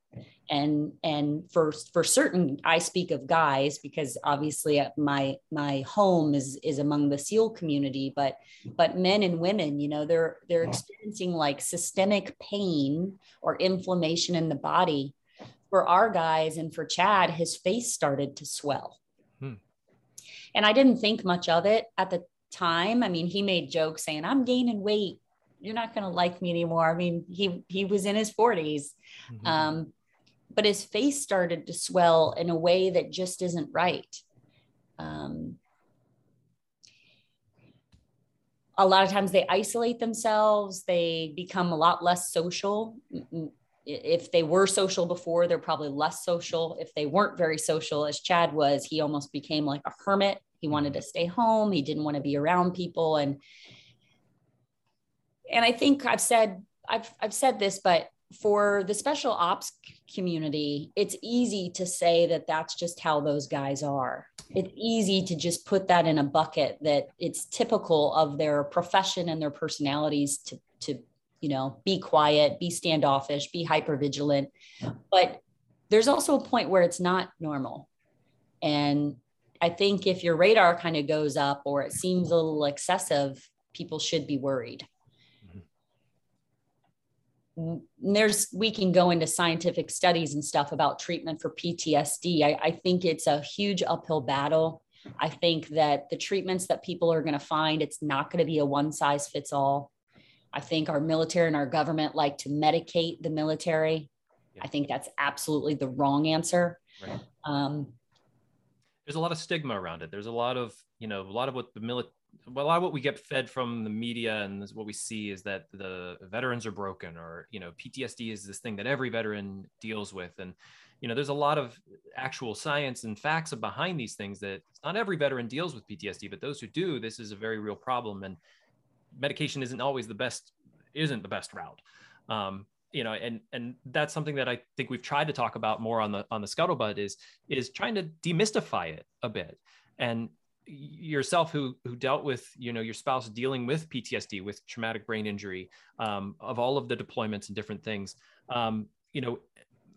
and and for for certain i speak of guys because obviously uh, my my home is is among the seal community but but men and women you know they're they're experiencing like systemic pain or inflammation in the body. For our guys and for chad his face started to swell. Hmm. and i didn't think much of it at the time. I mean he made jokes saying i'm gaining weight. You're not going to like me anymore. I mean he he was in his 40s mm-hmm. um but his face started to swell in a way that just isn't right. Um, a lot of times they isolate themselves, they become a lot less social. If they were social before, they're probably less social. If they weren't very social, as Chad was, he almost became like a hermit. He wanted to stay home, he didn't want to be around people. And and I think I've said I've I've said this, but for the special ops community, it's easy to say that that's just how those guys are. It's easy to just put that in a bucket that it's typical of their profession and their personalities to, to you know, be quiet, be standoffish, be hyper vigilant. But there's also a point where it's not normal. And I think if your radar kind of goes up or it seems a little excessive, people should be worried there's we can go into scientific studies and stuff about treatment for PTSD. I, I think it's a huge uphill battle. I think that the treatments that people are going to find, it's not going to be a one size fits all. I think our military and our government like to medicate the military. Yeah. I think that's absolutely the wrong answer. Right. Um, There's a lot of stigma around it. There's a lot of, you know, a lot of what the military a lot of what we get fed from the media and what we see is that the veterans are broken or you know ptsd is this thing that every veteran deals with. And you know there's a lot of actual science and facts behind these things that not every veteran deals with ptsd but those who do this is a very real problem. And medication isn't always the best isn't the best route. Um, you know and and that's something that i think we've tried to talk about more on the on the scuttlebutt is is trying to demystify it a bit. And yourself who who dealt with you know your spouse dealing with PTSD with traumatic brain injury um, of all of the deployments and different things um, you know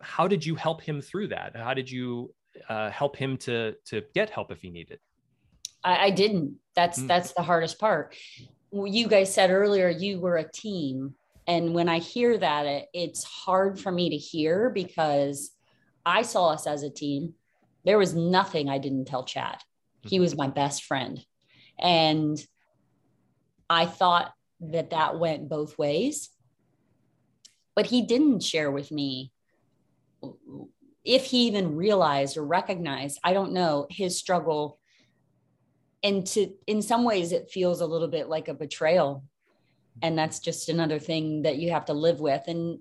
how did you help him through that? How did you uh, help him to to get help if he needed? I, I didn't. That's mm. that's the hardest part. You guys said earlier you were a team and when I hear that it, it's hard for me to hear because I saw us as a team. There was nothing I didn't tell Chad he was mm-hmm. my best friend. And I thought that that went both ways. But he didn't share with me if he even realized or recognized, I don't know, his struggle. And to in some ways it feels a little bit like a betrayal. And that's just another thing that you have to live with. And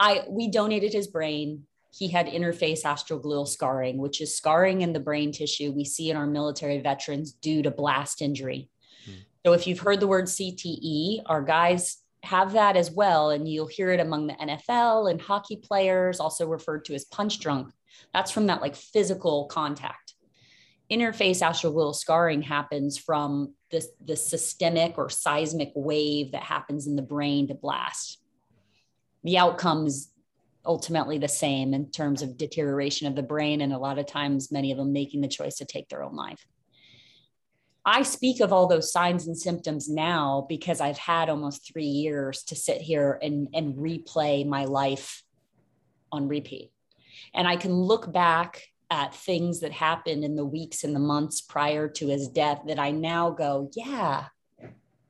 I we donated his brain he had interface astroglial scarring, which is scarring in the brain tissue we see in our military veterans due to blast injury. Hmm. So, if you've heard the word CTE, our guys have that as well. And you'll hear it among the NFL and hockey players, also referred to as punch drunk. That's from that like physical contact. Interface astroglial scarring happens from this, the systemic or seismic wave that happens in the brain to blast. The outcomes ultimately the same in terms of deterioration of the brain and a lot of times many of them making the choice to take their own life. I speak of all those signs and symptoms now because i've had almost three years to sit here and, and replay my life on repeat. And i can look back at things that happened in the weeks and the months prior to his death that i now go yeah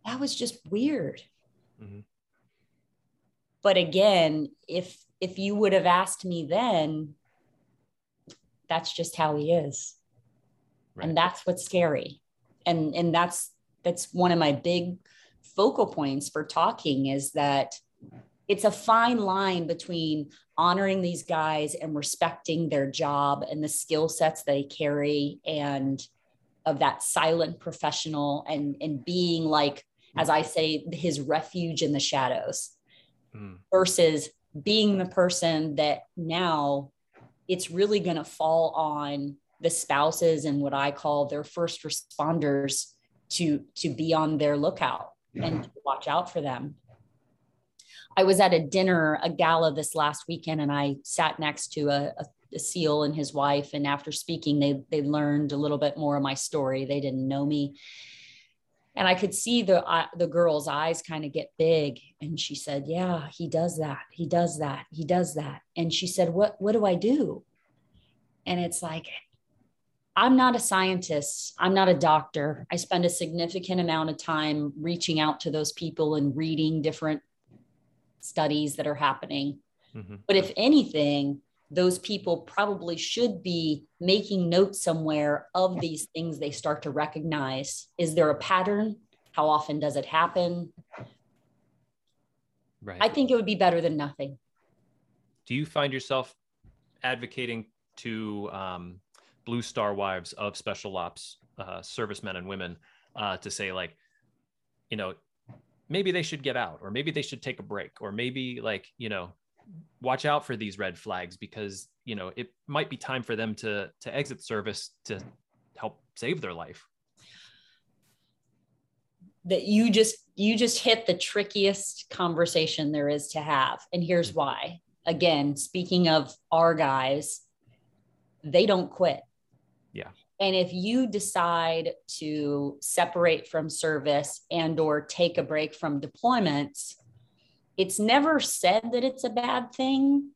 that was just weird. Mm-hmm. But again if if you would have asked me then, that's just how he is. Right. And that's what's scary. And and that's that's one of my big focal points for talking is that it's a fine line between honoring these guys and respecting their job and the skill sets they carry and of that silent professional and and being like as i say his refuge in the shadows mm. versus being the person that now it's really going to fall on the spouses and what I call their first responders to to be on their lookout and watch out for them. I was at a dinner, a gala this last weekend, and I sat next to a, a, a SEAL and his wife. And after speaking, they they learned a little bit more of my story. They didn't know me, and I could see the uh, the girl's eyes kind of get big and she said, "Yeah, he does that. He does that. He does that." And she said, "What what do I do?" And it's like I'm not a scientist. I'm not a doctor. I spend a significant amount of time reaching out to those people and reading different studies that are happening. Mm-hmm. But if anything, those people probably should be making notes somewhere of these things they start to recognize. Is there a pattern? How often does it happen? Right. I think it would be better than nothing. Do you find yourself advocating to um, blue star wives of special ops uh, servicemen and women uh, to say like, you know, maybe they should get out, or maybe they should take a break, or maybe like, you know, watch out for these red flags because you know it might be time for them to to exit service to help save their life. That you just you just hit the trickiest conversation there is to have. And here's mm-hmm. why. Again speaking of our guys they don't quit. Yeah. And if you decide to separate from service and or take a break from deployments it's never said that it's a bad thing,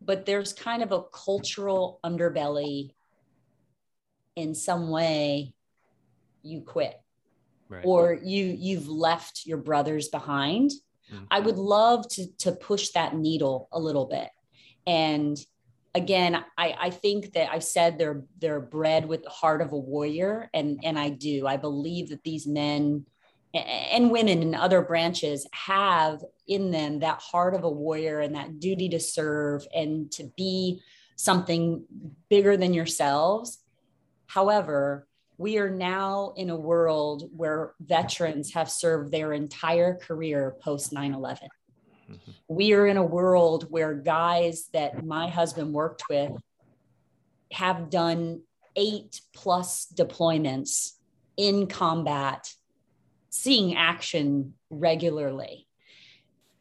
but there's kind of a cultural underbelly in some way you quit right. or you you've left your brothers behind mm-hmm. i would love to to push that needle a little bit and again I, I think that i've said they're they're bred with the heart of a warrior and and i do i believe that these men and women in other branches have in them that heart of a warrior and that duty to serve and to be something bigger than yourselves. However, we are now in a world where veterans have served their entire career post 9 11. Mm-hmm. We are in a world where guys that my husband worked with have done eight plus deployments in combat seeing action regularly.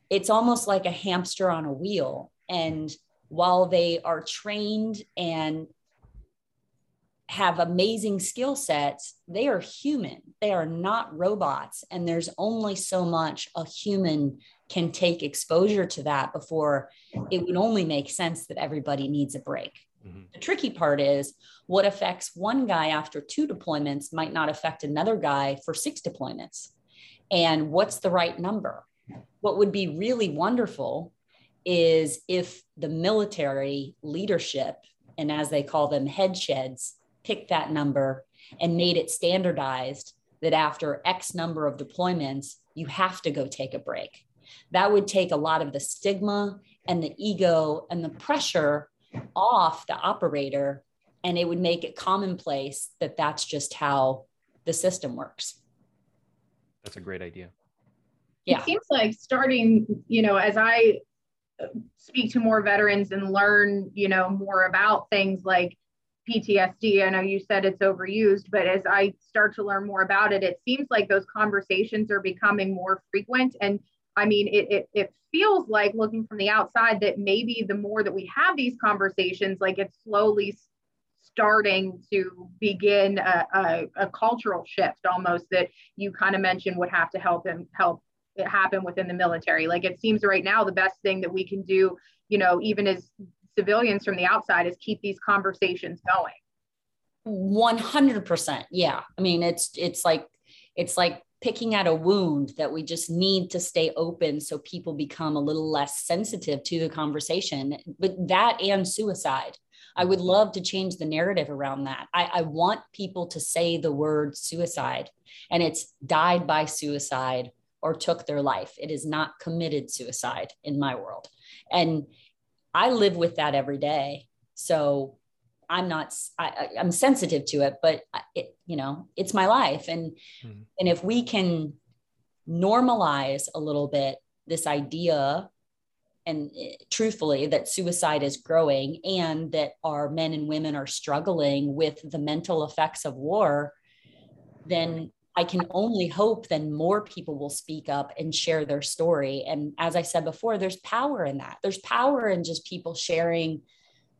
It's almost like a hamster on a wheel. And while they are trained and have amazing skill sets, they are human. They are not robots. And there's only so much a human can take exposure to that before it would only make sense that everybody needs a break. Mm-hmm. The tricky part is what affects one guy after two deployments might not affect another guy for six deployments. And what's the right number? What would be really wonderful is if the military leadership, and as they call them, head sheds, picked that number and made it standardized that after X number of deployments, you have to go take a break. That would take a lot of the stigma and the ego and the pressure off the operator and it would make it commonplace that that's just how the system works. That's a great idea. Yeah. It seems like starting, you know, as I speak to more veterans and learn, you know, more about things like PTSD. I know you said it's overused, but as I start to learn more about it, it seems like those conversations are becoming more frequent. And I mean, it, it, it feels like looking from the outside that maybe the more that we have these conversations, like it's slowly starting to begin a, a, a cultural shift almost that you kind of mentioned would have to help him help it happen within the military. Like it seems right now the best thing that we can do, you know, even as civilians from the outside is keep these conversations going. 100%. Yeah. I mean, it's it's like it's like picking at a wound that we just need to stay open so people become a little less sensitive to the conversation. But that and suicide. I would mm-hmm. love to change the narrative around that. I, I, want people to say the word suicide, and it's died by suicide or took their life. It is not committed suicide in my world. And I live with that every day. So I'm not, I, am sensitive to it, but it, you know, it's my life. And, mm-hmm. and if we can normalize a little bit this idea and eh, truthfully that suicide is growing and that our men and women are struggling with the mental effects of war then i can only hope then more people will speak up and share their story and as i said before there's power in that there's power in just people sharing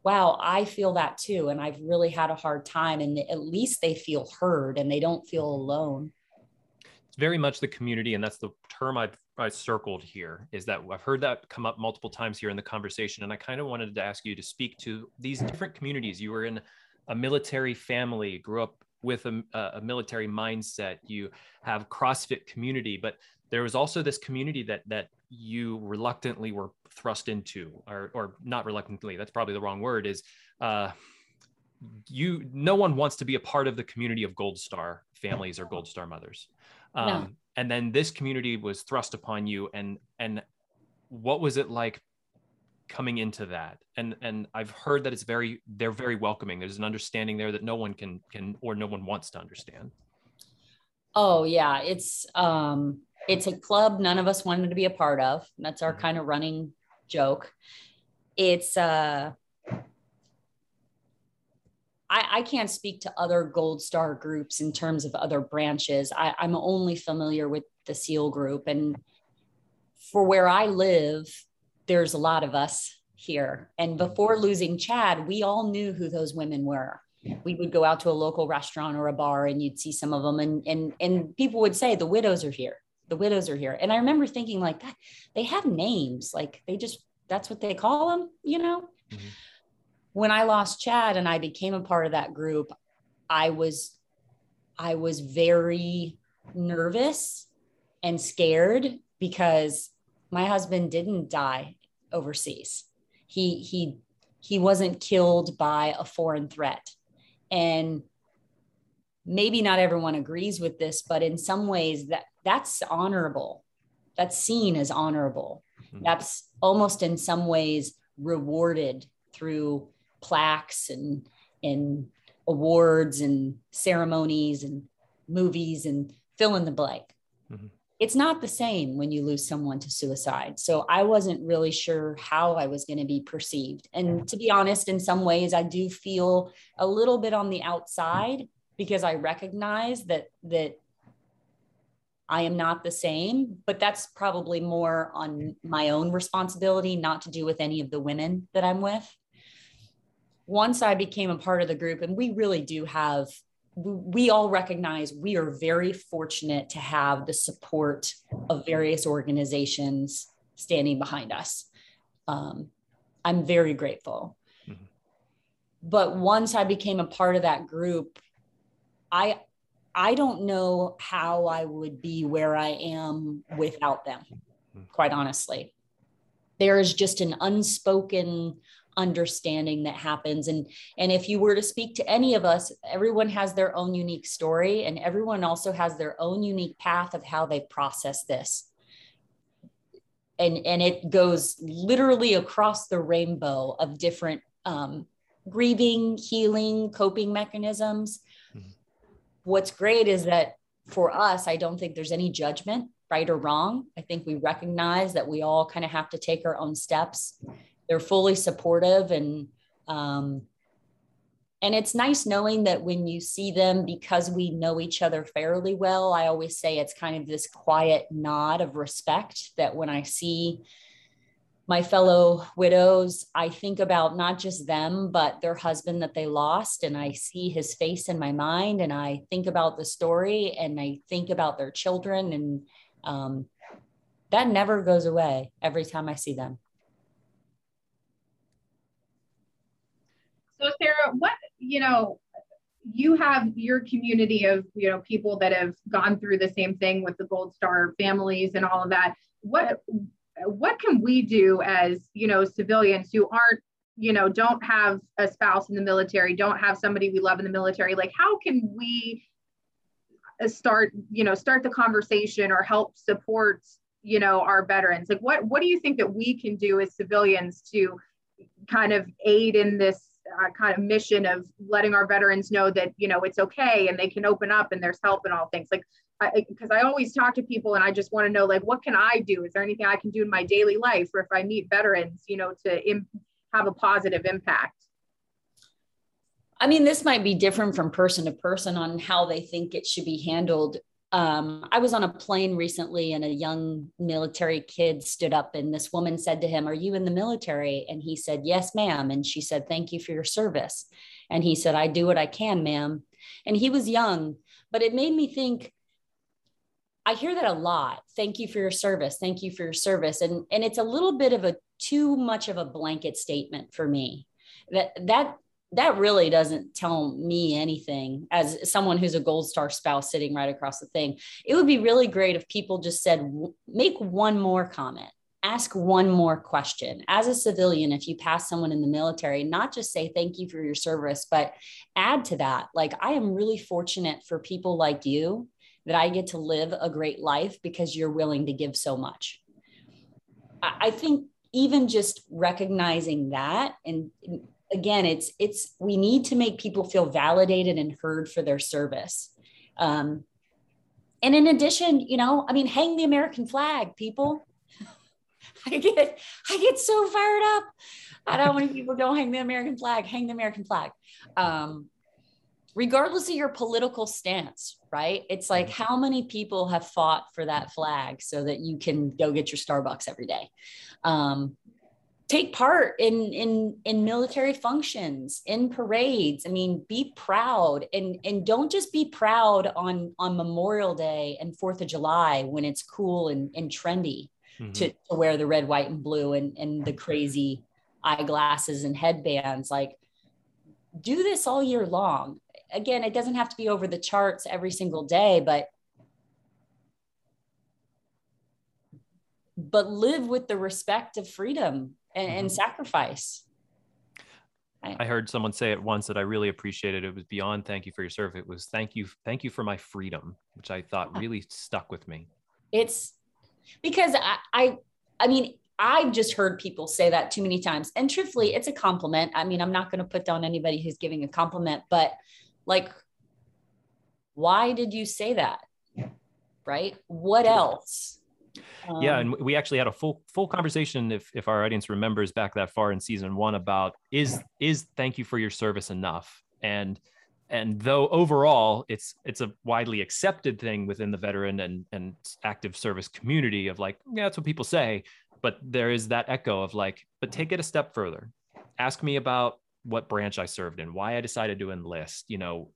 wow i feel that too and i've really had a hard time and at least they feel heard and they don't feel mm-hmm. alone it's very much the community and that's the term i've I circled here is that I've heard that come up multiple times here in the conversation, and I kind of wanted to ask you to speak to these different communities. You were in a military family, grew up with a, a military mindset. You have CrossFit community, but there was also this community that that you reluctantly were thrust into, or or not reluctantly. That's probably the wrong word. Is uh, you no one wants to be a part of the community of gold star families or gold star mothers um, no and then this community was thrust upon you and and what was it like coming into that and and i've heard that it's very they're very welcoming there's an understanding there that no one can can or no one wants to understand oh yeah it's um it's a club none of us wanted to be a part of that's our mm-hmm. kind of running joke it's uh I, I, can't speak to other gold star groups in terms of other branches. I, I'm only familiar with the SEAL group. And for where I live, there's a lot of us here. And before losing Chad, we all knew who those women were. We would go out to a local restaurant or a bar and you'd see some of them and and and people would say the widows are here. The widows are here. And I remember thinking like that they have names like they just that's what they call them, you know? Mm-hmm when I lost Chad and I became a part of that group, I was I was very nervous and scared because my husband didn't die overseas. He he he wasn't killed by a foreign threat. And maybe not everyone agrees with this, but in some ways that that's honorable. That's seen as honorable. Mm-hmm. That's almost in some ways rewarded through plaques and and awards and ceremonies and movies and fill in the blank. Mm-hmm. It's not the same when you lose someone to suicide. So I wasn't really sure how I was going to be perceived. And to be honest, in some ways, I do feel a little bit on the outside because I recognize that that I am not the same, but that's probably more on my own responsibility, not to do with any of the women that I'm with once I became a part of the group, and we really do have, we all recognize we are very fortunate to have the support of various organizations standing behind us. Um, I'm very grateful. Mm-hmm. But once I became a part of that group, I I don't know how I would be where I am without them, mm-hmm. quite honestly. There is just an unspoken understanding that happens and and if you were to speak to any of us everyone has their own unique story and everyone also has their own unique path of how they process this and and it goes literally across the rainbow of different um, grieving, healing, coping mechanisms. What's great is that for us, I don't think there's any judgment, right or wrong. I think we recognize that we all kind of have to take our own steps. They're fully supportive and um, and it's nice knowing that when you see them because we know each other fairly well i always say it's kind of this quiet nod of respect that when i see my fellow widows, I think about not just them, but their husband that they lost. And I see his face in my mind and I think about the story and I think about their children. And um, that never goes away every time I see them. So, Sara, what, you know, you have your community of, you know, people that have gone through the same thing with the Gold Star families and all of that. What, what can we do as you know civilians who aren't you know don't have a spouse in the military don't have somebody we love in the military? Like how can we uh, start you know start the conversation or help support you know our veterans? Like what what do you think that we can do as civilians to kind of aid in this uh, kind of mission of letting our veterans know that you know it's okay and they can open up and there's help and all things? Like because I, I, always talk to people and I just want to know like what can I do? Is there anything I can do in my daily life or if I meet veterans, you know, to have a positive impact? I mean, this might be different from person to person on how they think it should be handled. Um, I was on a plane recently and a young military kid stood up and this woman said to him, Are you in the military? And he said, Yes, ma'am. And she said, Thank you for your service. And he said, I do what I can, ma'am. And he was young, but it made me think I hear that a lot. Thank you for your service. Thank you for your service. And, and it's a little bit of a too much of a blanket statement for me. That that that really doesn't tell me anything as someone who's a gold star spouse sitting right across the thing. It would be really great if people just said, make one more comment, ask one more question. As a civilian, if you pass someone in the military, not just say thank you for your service, but add to that. Like, I am really fortunate for people like you that I get to live a great life because you're willing to give so much. I think even just recognizing that and again it's it's we need to make people feel validated and heard for their service. Um, and in addition you know i mean hang the american flag people. *laughs* I get i get so fired up. I don't want people don't hang the american flag hang the american flag. Um, regardless of your political stance, right? It's like mm-hmm. how many people have fought for that flag so that you can go get your Starbucks every day. Um, take part in in in military functions in parades i mean be proud and and don't just be proud on on memorial day and fourth of july when it's cool and, and trendy mm-hmm. to, to wear the red white and blue and and the crazy eyeglasses and headbands like do this all year long again, it doesn't have to be over the charts every single day, but but live with the respect of freedom and, mm-hmm. and sacrifice. I heard someone say it once that I really appreciated. It was beyond thank you for your service. It was thank you, thank you for my freedom, which I thought really stuck with me. It's because I, I, I mean, I've just heard people say that too many times. And truthfully, it's a compliment. I mean, I'm not going to put down anybody who's giving a compliment, but like, why did you say that? Right? What else? Um, yeah, and we actually had a full full conversation, if if our audience remembers back that far in season one, about is is thank you for your service enough? And and though overall it's it's a widely accepted thing within the veteran and and active service community of like yeah that's what people say but there is that echo of like but take it a step further ask me about what branch I served in, why I decided to enlist, you know,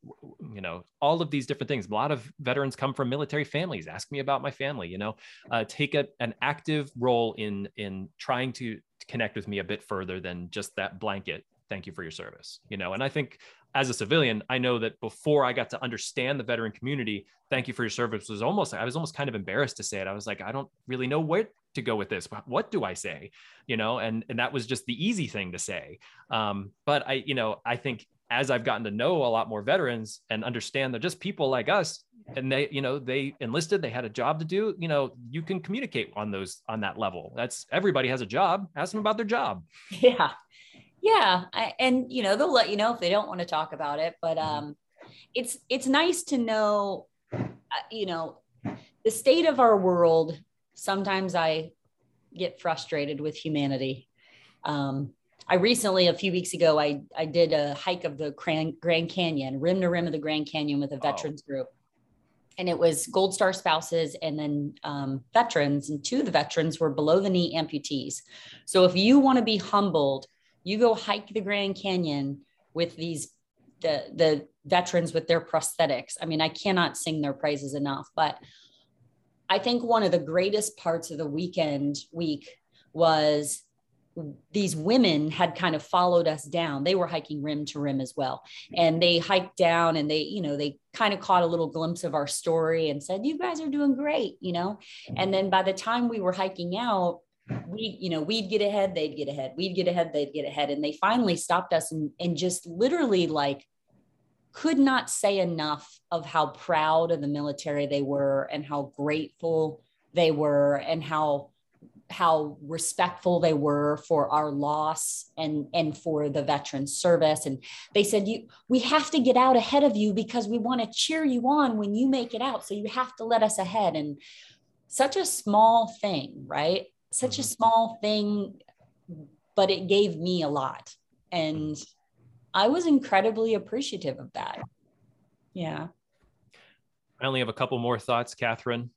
you know, all of these different things. A lot of veterans come from military families. Ask me about my family, you know, uh, take a, an active role in in trying to connect with me a bit further than just that blanket. Thank you for your service, you know. And I think as a civilian, I know that before I got to understand the veteran community, thank you for your service was almost I was almost kind of embarrassed to say it. I was like, I don't really know where to go with this what do i say? You know and and that was just the easy thing to say. Um, but i you know i think as i've gotten to know a lot more veterans and understand they're just people like us and they you know they enlisted they had a job to do you know you can communicate on those on that level. That's everybody has a job. Ask them about their job. *laughs* Yeah. Yeah, I, and you know they'll let you know if they don't want to talk about it, but mm-hmm. um, it's it's nice to know, uh, you know, the state of our world. Sometimes I get frustrated with humanity. Um, I recently, a few weeks ago, I I did a hike of the Grand Canyon, rim to rim of the Grand Canyon with a veterans oh. group, and it was Gold Star spouses and then um, veterans, and two of the veterans were below the knee amputees. So if you want to be humbled, you go hike the Grand Canyon with these the the veterans with their prosthetics. I mean, I cannot sing their praises enough, but I think one of the greatest parts of the weekend week was these women had kind of followed us down. They were hiking rim to rim as well. And they hiked down and they, you know, they kind of caught a little glimpse of our story and said, You guys are doing great, you know. And then by the time we were hiking out, we, you know, we'd get ahead, they'd get ahead, we'd get ahead, they'd get ahead. And they finally stopped us and, and just literally like could not say enough of how proud of the military they were and how grateful they were and how how respectful they were for our loss and and for the veteran service. And they said you we have to get out ahead of you because we want to cheer you on when you make it out. So you have to let us ahead. And such a small thing right? Such a mm-hmm. small thing but it gave me a lot. And i was incredibly appreciative of that. Yeah. I only have a couple more thoughts catherine.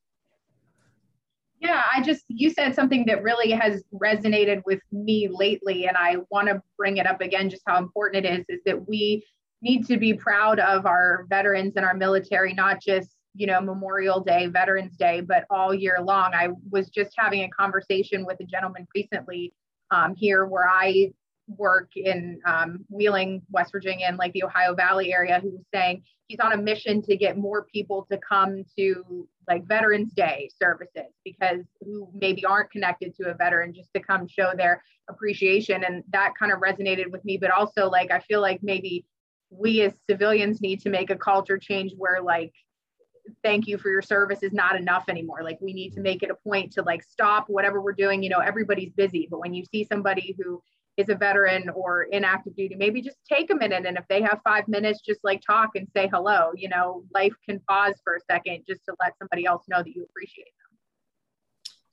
Yeah, I just, you said something that really has resonated with me lately, and I want to bring it up again just how important it is is that we need to be proud of our veterans and our military, not just, you know, Memorial Day, Veterans Day, but all year long. I was just having a conversation with a gentleman recently um, here where I work in um, Wheeling, West Virginia, and like the Ohio Valley area, who was saying he's on a mission to get more people to come to like Veterans Day services because who maybe aren't connected to a veteran just to come show their appreciation. And that kind of resonated with me. But also, like, I feel like maybe we as civilians need to make a culture change where, like, thank you for your service is not enough anymore. Like, we need to make it a point to, like, stop whatever we're doing. You know, everybody's busy. But when you see somebody who is a veteran or in active duty, maybe just take a minute. And if they have five minutes, just like talk and say hello. You know, life can pause for a second just to let somebody else know that you appreciate them.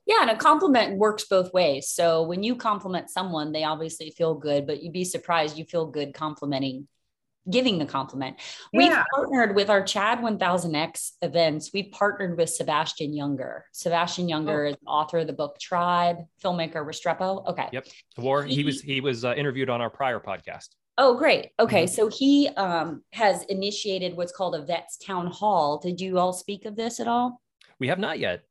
Yeah, and a compliment works both ways. So when you compliment someone, they obviously feel good, but you'd be surprised you feel good complimenting giving the compliment. Yeah. We've partnered with our Chad 1000X events. We've partnered with Sebastian Junger. Sebastian Junger oh. is author of the book Tribe, filmmaker Restrepo. Okay. Yep. War. He, he was he was uh, interviewed on our prior podcast. Oh, great. Okay. Mm-hmm. So he um, has initiated what's called a vets town hall. Did you all speak of this at all? We have not yet.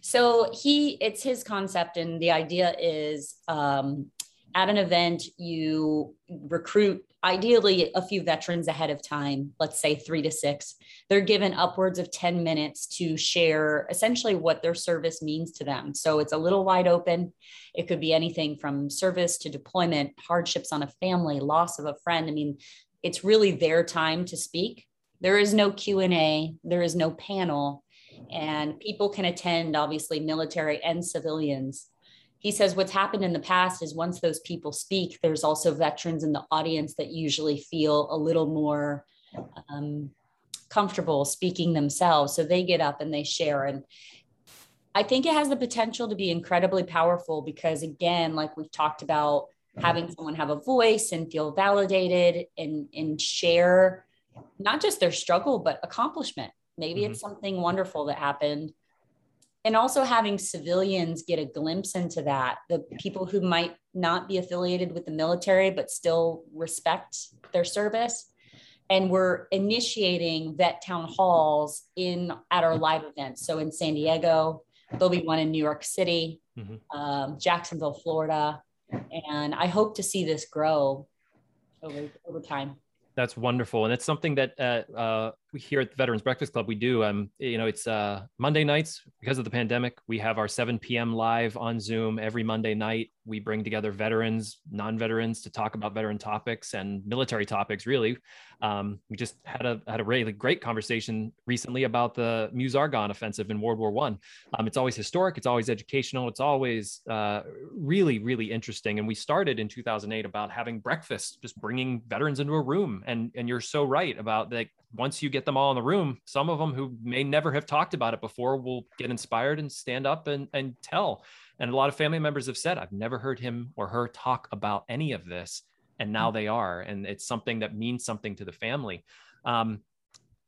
So he, it's his concept, and the idea is um, at an event, you recruit ideally a few veterans ahead of time, let's say three to six. They're given upwards of 10 minutes to share essentially what their service means to them. So it's a little wide open. It could be anything from service to deployment, hardships on a family, loss of a friend. I mean, it's really their time to speak. There is no Q&A, there is no panel, and people can attend obviously military and civilians he says what's happened in the past is once those people speak, there's also veterans in the audience that usually feel a little more um, comfortable speaking themselves. So they get up and they share. And I think it has the potential to be incredibly powerful because, again, like we've talked about, having someone have a voice and feel validated and, and share not just their struggle, but accomplishment. Maybe mm-hmm. it's something wonderful that happened and also having civilians get a glimpse into that the people who might not be affiliated with the military but still respect their service. And we're initiating vet town halls in at our live events. So in san diego there'll be one in new york city mm-hmm. um, jacksonville florida. And i hope to see this grow over, over time. That's wonderful. And it's something that uh, uh, we here at the Veterans Breakfast Club, we do. Um, you know, it's uh, Monday nights because of the pandemic. We have our 7 p.m. live on Zoom every Monday night. We bring together veterans, non-veterans to talk about veteran topics and military topics. Really, um, we just had a had a really great conversation recently about the Meuse Argonne offensive in World War One. Um, it's always historic. It's always educational. It's always uh, really really interesting. And we started in 2008 about having breakfast, just bringing veterans into a room. And and you're so right about that. Once you get them all in the room, some of them who may never have talked about it before will get inspired and stand up and and tell. And a lot of family members have said, I've never heard him or her talk about any of this and now mm. they are and it's something that means something to the family um,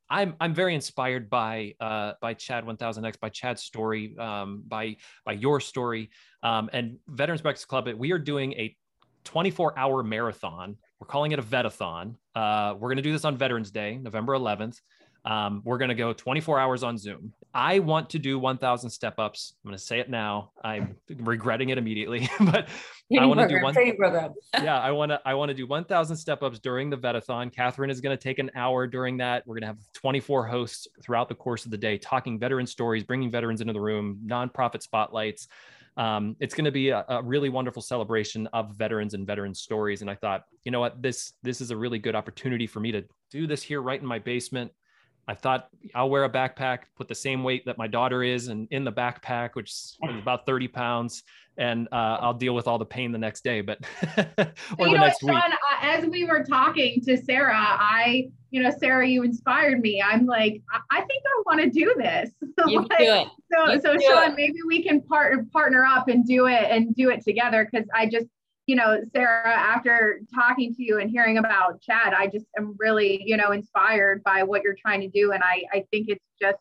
I'm I'm very inspired by uh, by Chad 1000X, by Chad's story, um, by by your story, um, and Veterans Breakfast Club. We are doing a 24 hour marathon. We're calling it a Vetathon. Uh, we're going to do this on Veterans Day, November 11th. Um, we're going to go 24 hours on Zoom. I want to do 1,000 step ups. I'm going to say it now. I'm regretting it immediately, *laughs* but I want to *laughs* do one. program. yeah, I want to. I want to do 1,000 step ups during the Vetathon. Catherine is going to take an hour during that. We're going to have 24 hosts throughout the course of the day, talking veteran stories, bringing veterans into the room, nonprofit spotlights. Um, it's going to be a, a, really wonderful celebration of veterans and veteran stories. And I thought, you know what, this this is a really good opportunity for me to do this here right in my basement I thought I'll wear a backpack, put the same weight that my daughter is, and in the backpack, which is *laughs* about 30 pounds, and uh, I'll deal with all the pain the next day. But *laughs* or you the next what, Shaun, week. as we were talking to Sara, I, you know, Sara, you inspired me. I'm like, I, I think I want to do this. *laughs* You like, do it. So, you so Shaun, it. maybe we can part- partner up and do it and do it together because I just you know, Sara, after talking to you and hearing about Chad, I just am really, you know, inspired by what you're trying to do. And I, I think it's just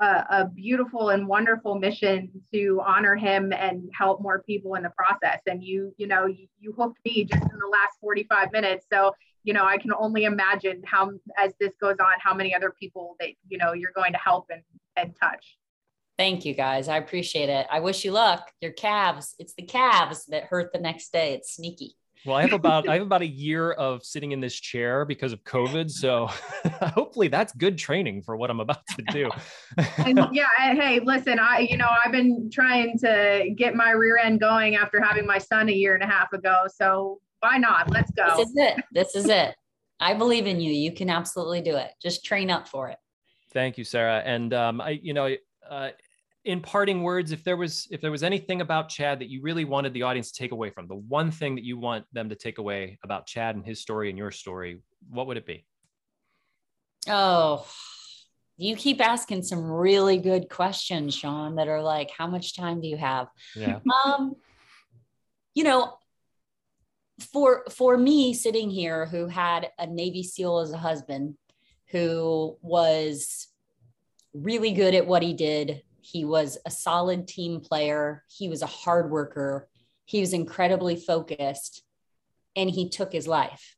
a, a, beautiful and wonderful mission to honor him and help more people in the process. And you, you know, you, you hooked me just in the last 45 minutes. So, you know, I can only imagine how, as this goes on, how many other people that, you know, you're going to help and, and touch. Thank you guys. I appreciate it. I wish you luck. Your calves, it's the calves that hurt the next day. It's sneaky. Well, I have about I *laughs* have about a year of sitting in this chair because of COVID. So *laughs* hopefully that's good training for what I'm about to do. *laughs* and yeah, hey, listen, I you know, I've been trying to get my rear end going after having my son a year and a half ago. So why not? Let's go. This is it. This is it. I believe in you. You can absolutely do it. Just train up for it. Thank you, Sara. And um, I, you know, uh, in parting words, if there was if there was anything about Chad that you really wanted the audience to take away from, the one thing that you want them to take away about Chad and his story and your story, what would it be? Oh, you keep asking some really good questions, Shaun, that are like, how much time do you have? Yeah. Um, you know, for for me sitting here who had a Navy SEAL as a husband, who was really good at what he did, he was a solid team player. He was a hard worker. He was incredibly focused and he took his life.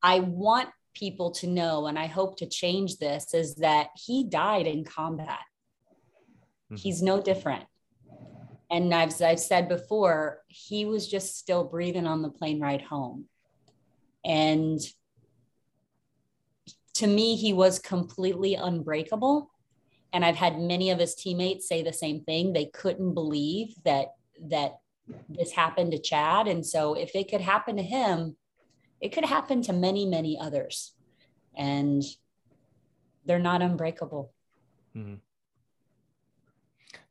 I want people to know, and I hope to change this, is that he died in combat. Mm-hmm. He's no different. And I've, I've said before, he was just still breathing on the plane ride home. And to me, he was completely unbreakable and i've had many of his teammates say the same thing they couldn't believe that that this happened to chad and so if it could happen to him it could happen to many many others and they're not unbreakable mm-hmm.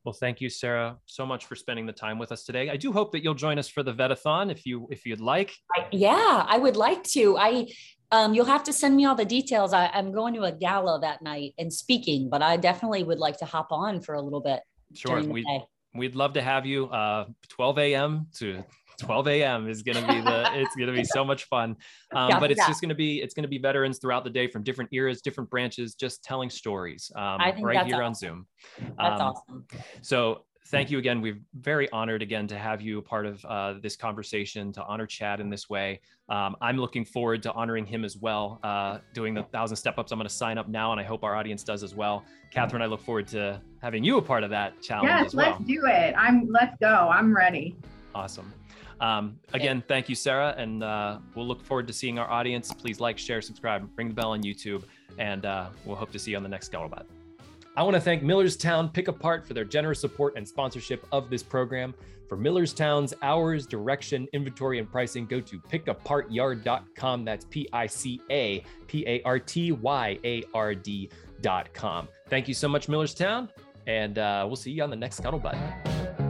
Well, thank you, Sara, so much for spending the time with us today. I do hope that you'll join us for the Vetathon if you if you'd like. I, yeah, I would like to. I um, you'll have to send me all the details. I, am going to a gala that night and speaking, but I definitely would like to hop on for a little bit. Sure. We'd, we'd love to have you. Uh, 12 a.m. to 12 a.m. is going to be the, *laughs* it's going to be so much fun. Um, yeah, but it's yeah. just going to be, it's going to be veterans throughout the day from different eras, different branches, just telling stories um, right here awesome. on Zoom. That's um, awesome. So thank you again. We're very honored again to have you a part of uh, this conversation, to honor Chad in this way. Um, I'm looking forward to honoring him as well, uh, doing the thousand step ups. I'm going to sign up now, and I hope our audience does as well. Catherine, I look forward to having you a part of that challenge. Yes, well. let's do it. I'm. Let's go. I'm ready. Awesome. Um, again, thank you, Sara, and uh, we'll look forward to seeing our audience. Please like, share, subscribe, ring the bell on YouTube. And uh, we'll hope to see you on the next Scuttlebutt. I want to thank Millerstown Pick Apart for their generous support and sponsorship of this program. For Millerstown's hours, direction, inventory, and pricing, go to pickapartyard.com. That's P I C A P A R T Y A R D.com. Thank you so much, Millerstown, and uh, we'll see you on the next Scuttlebutt.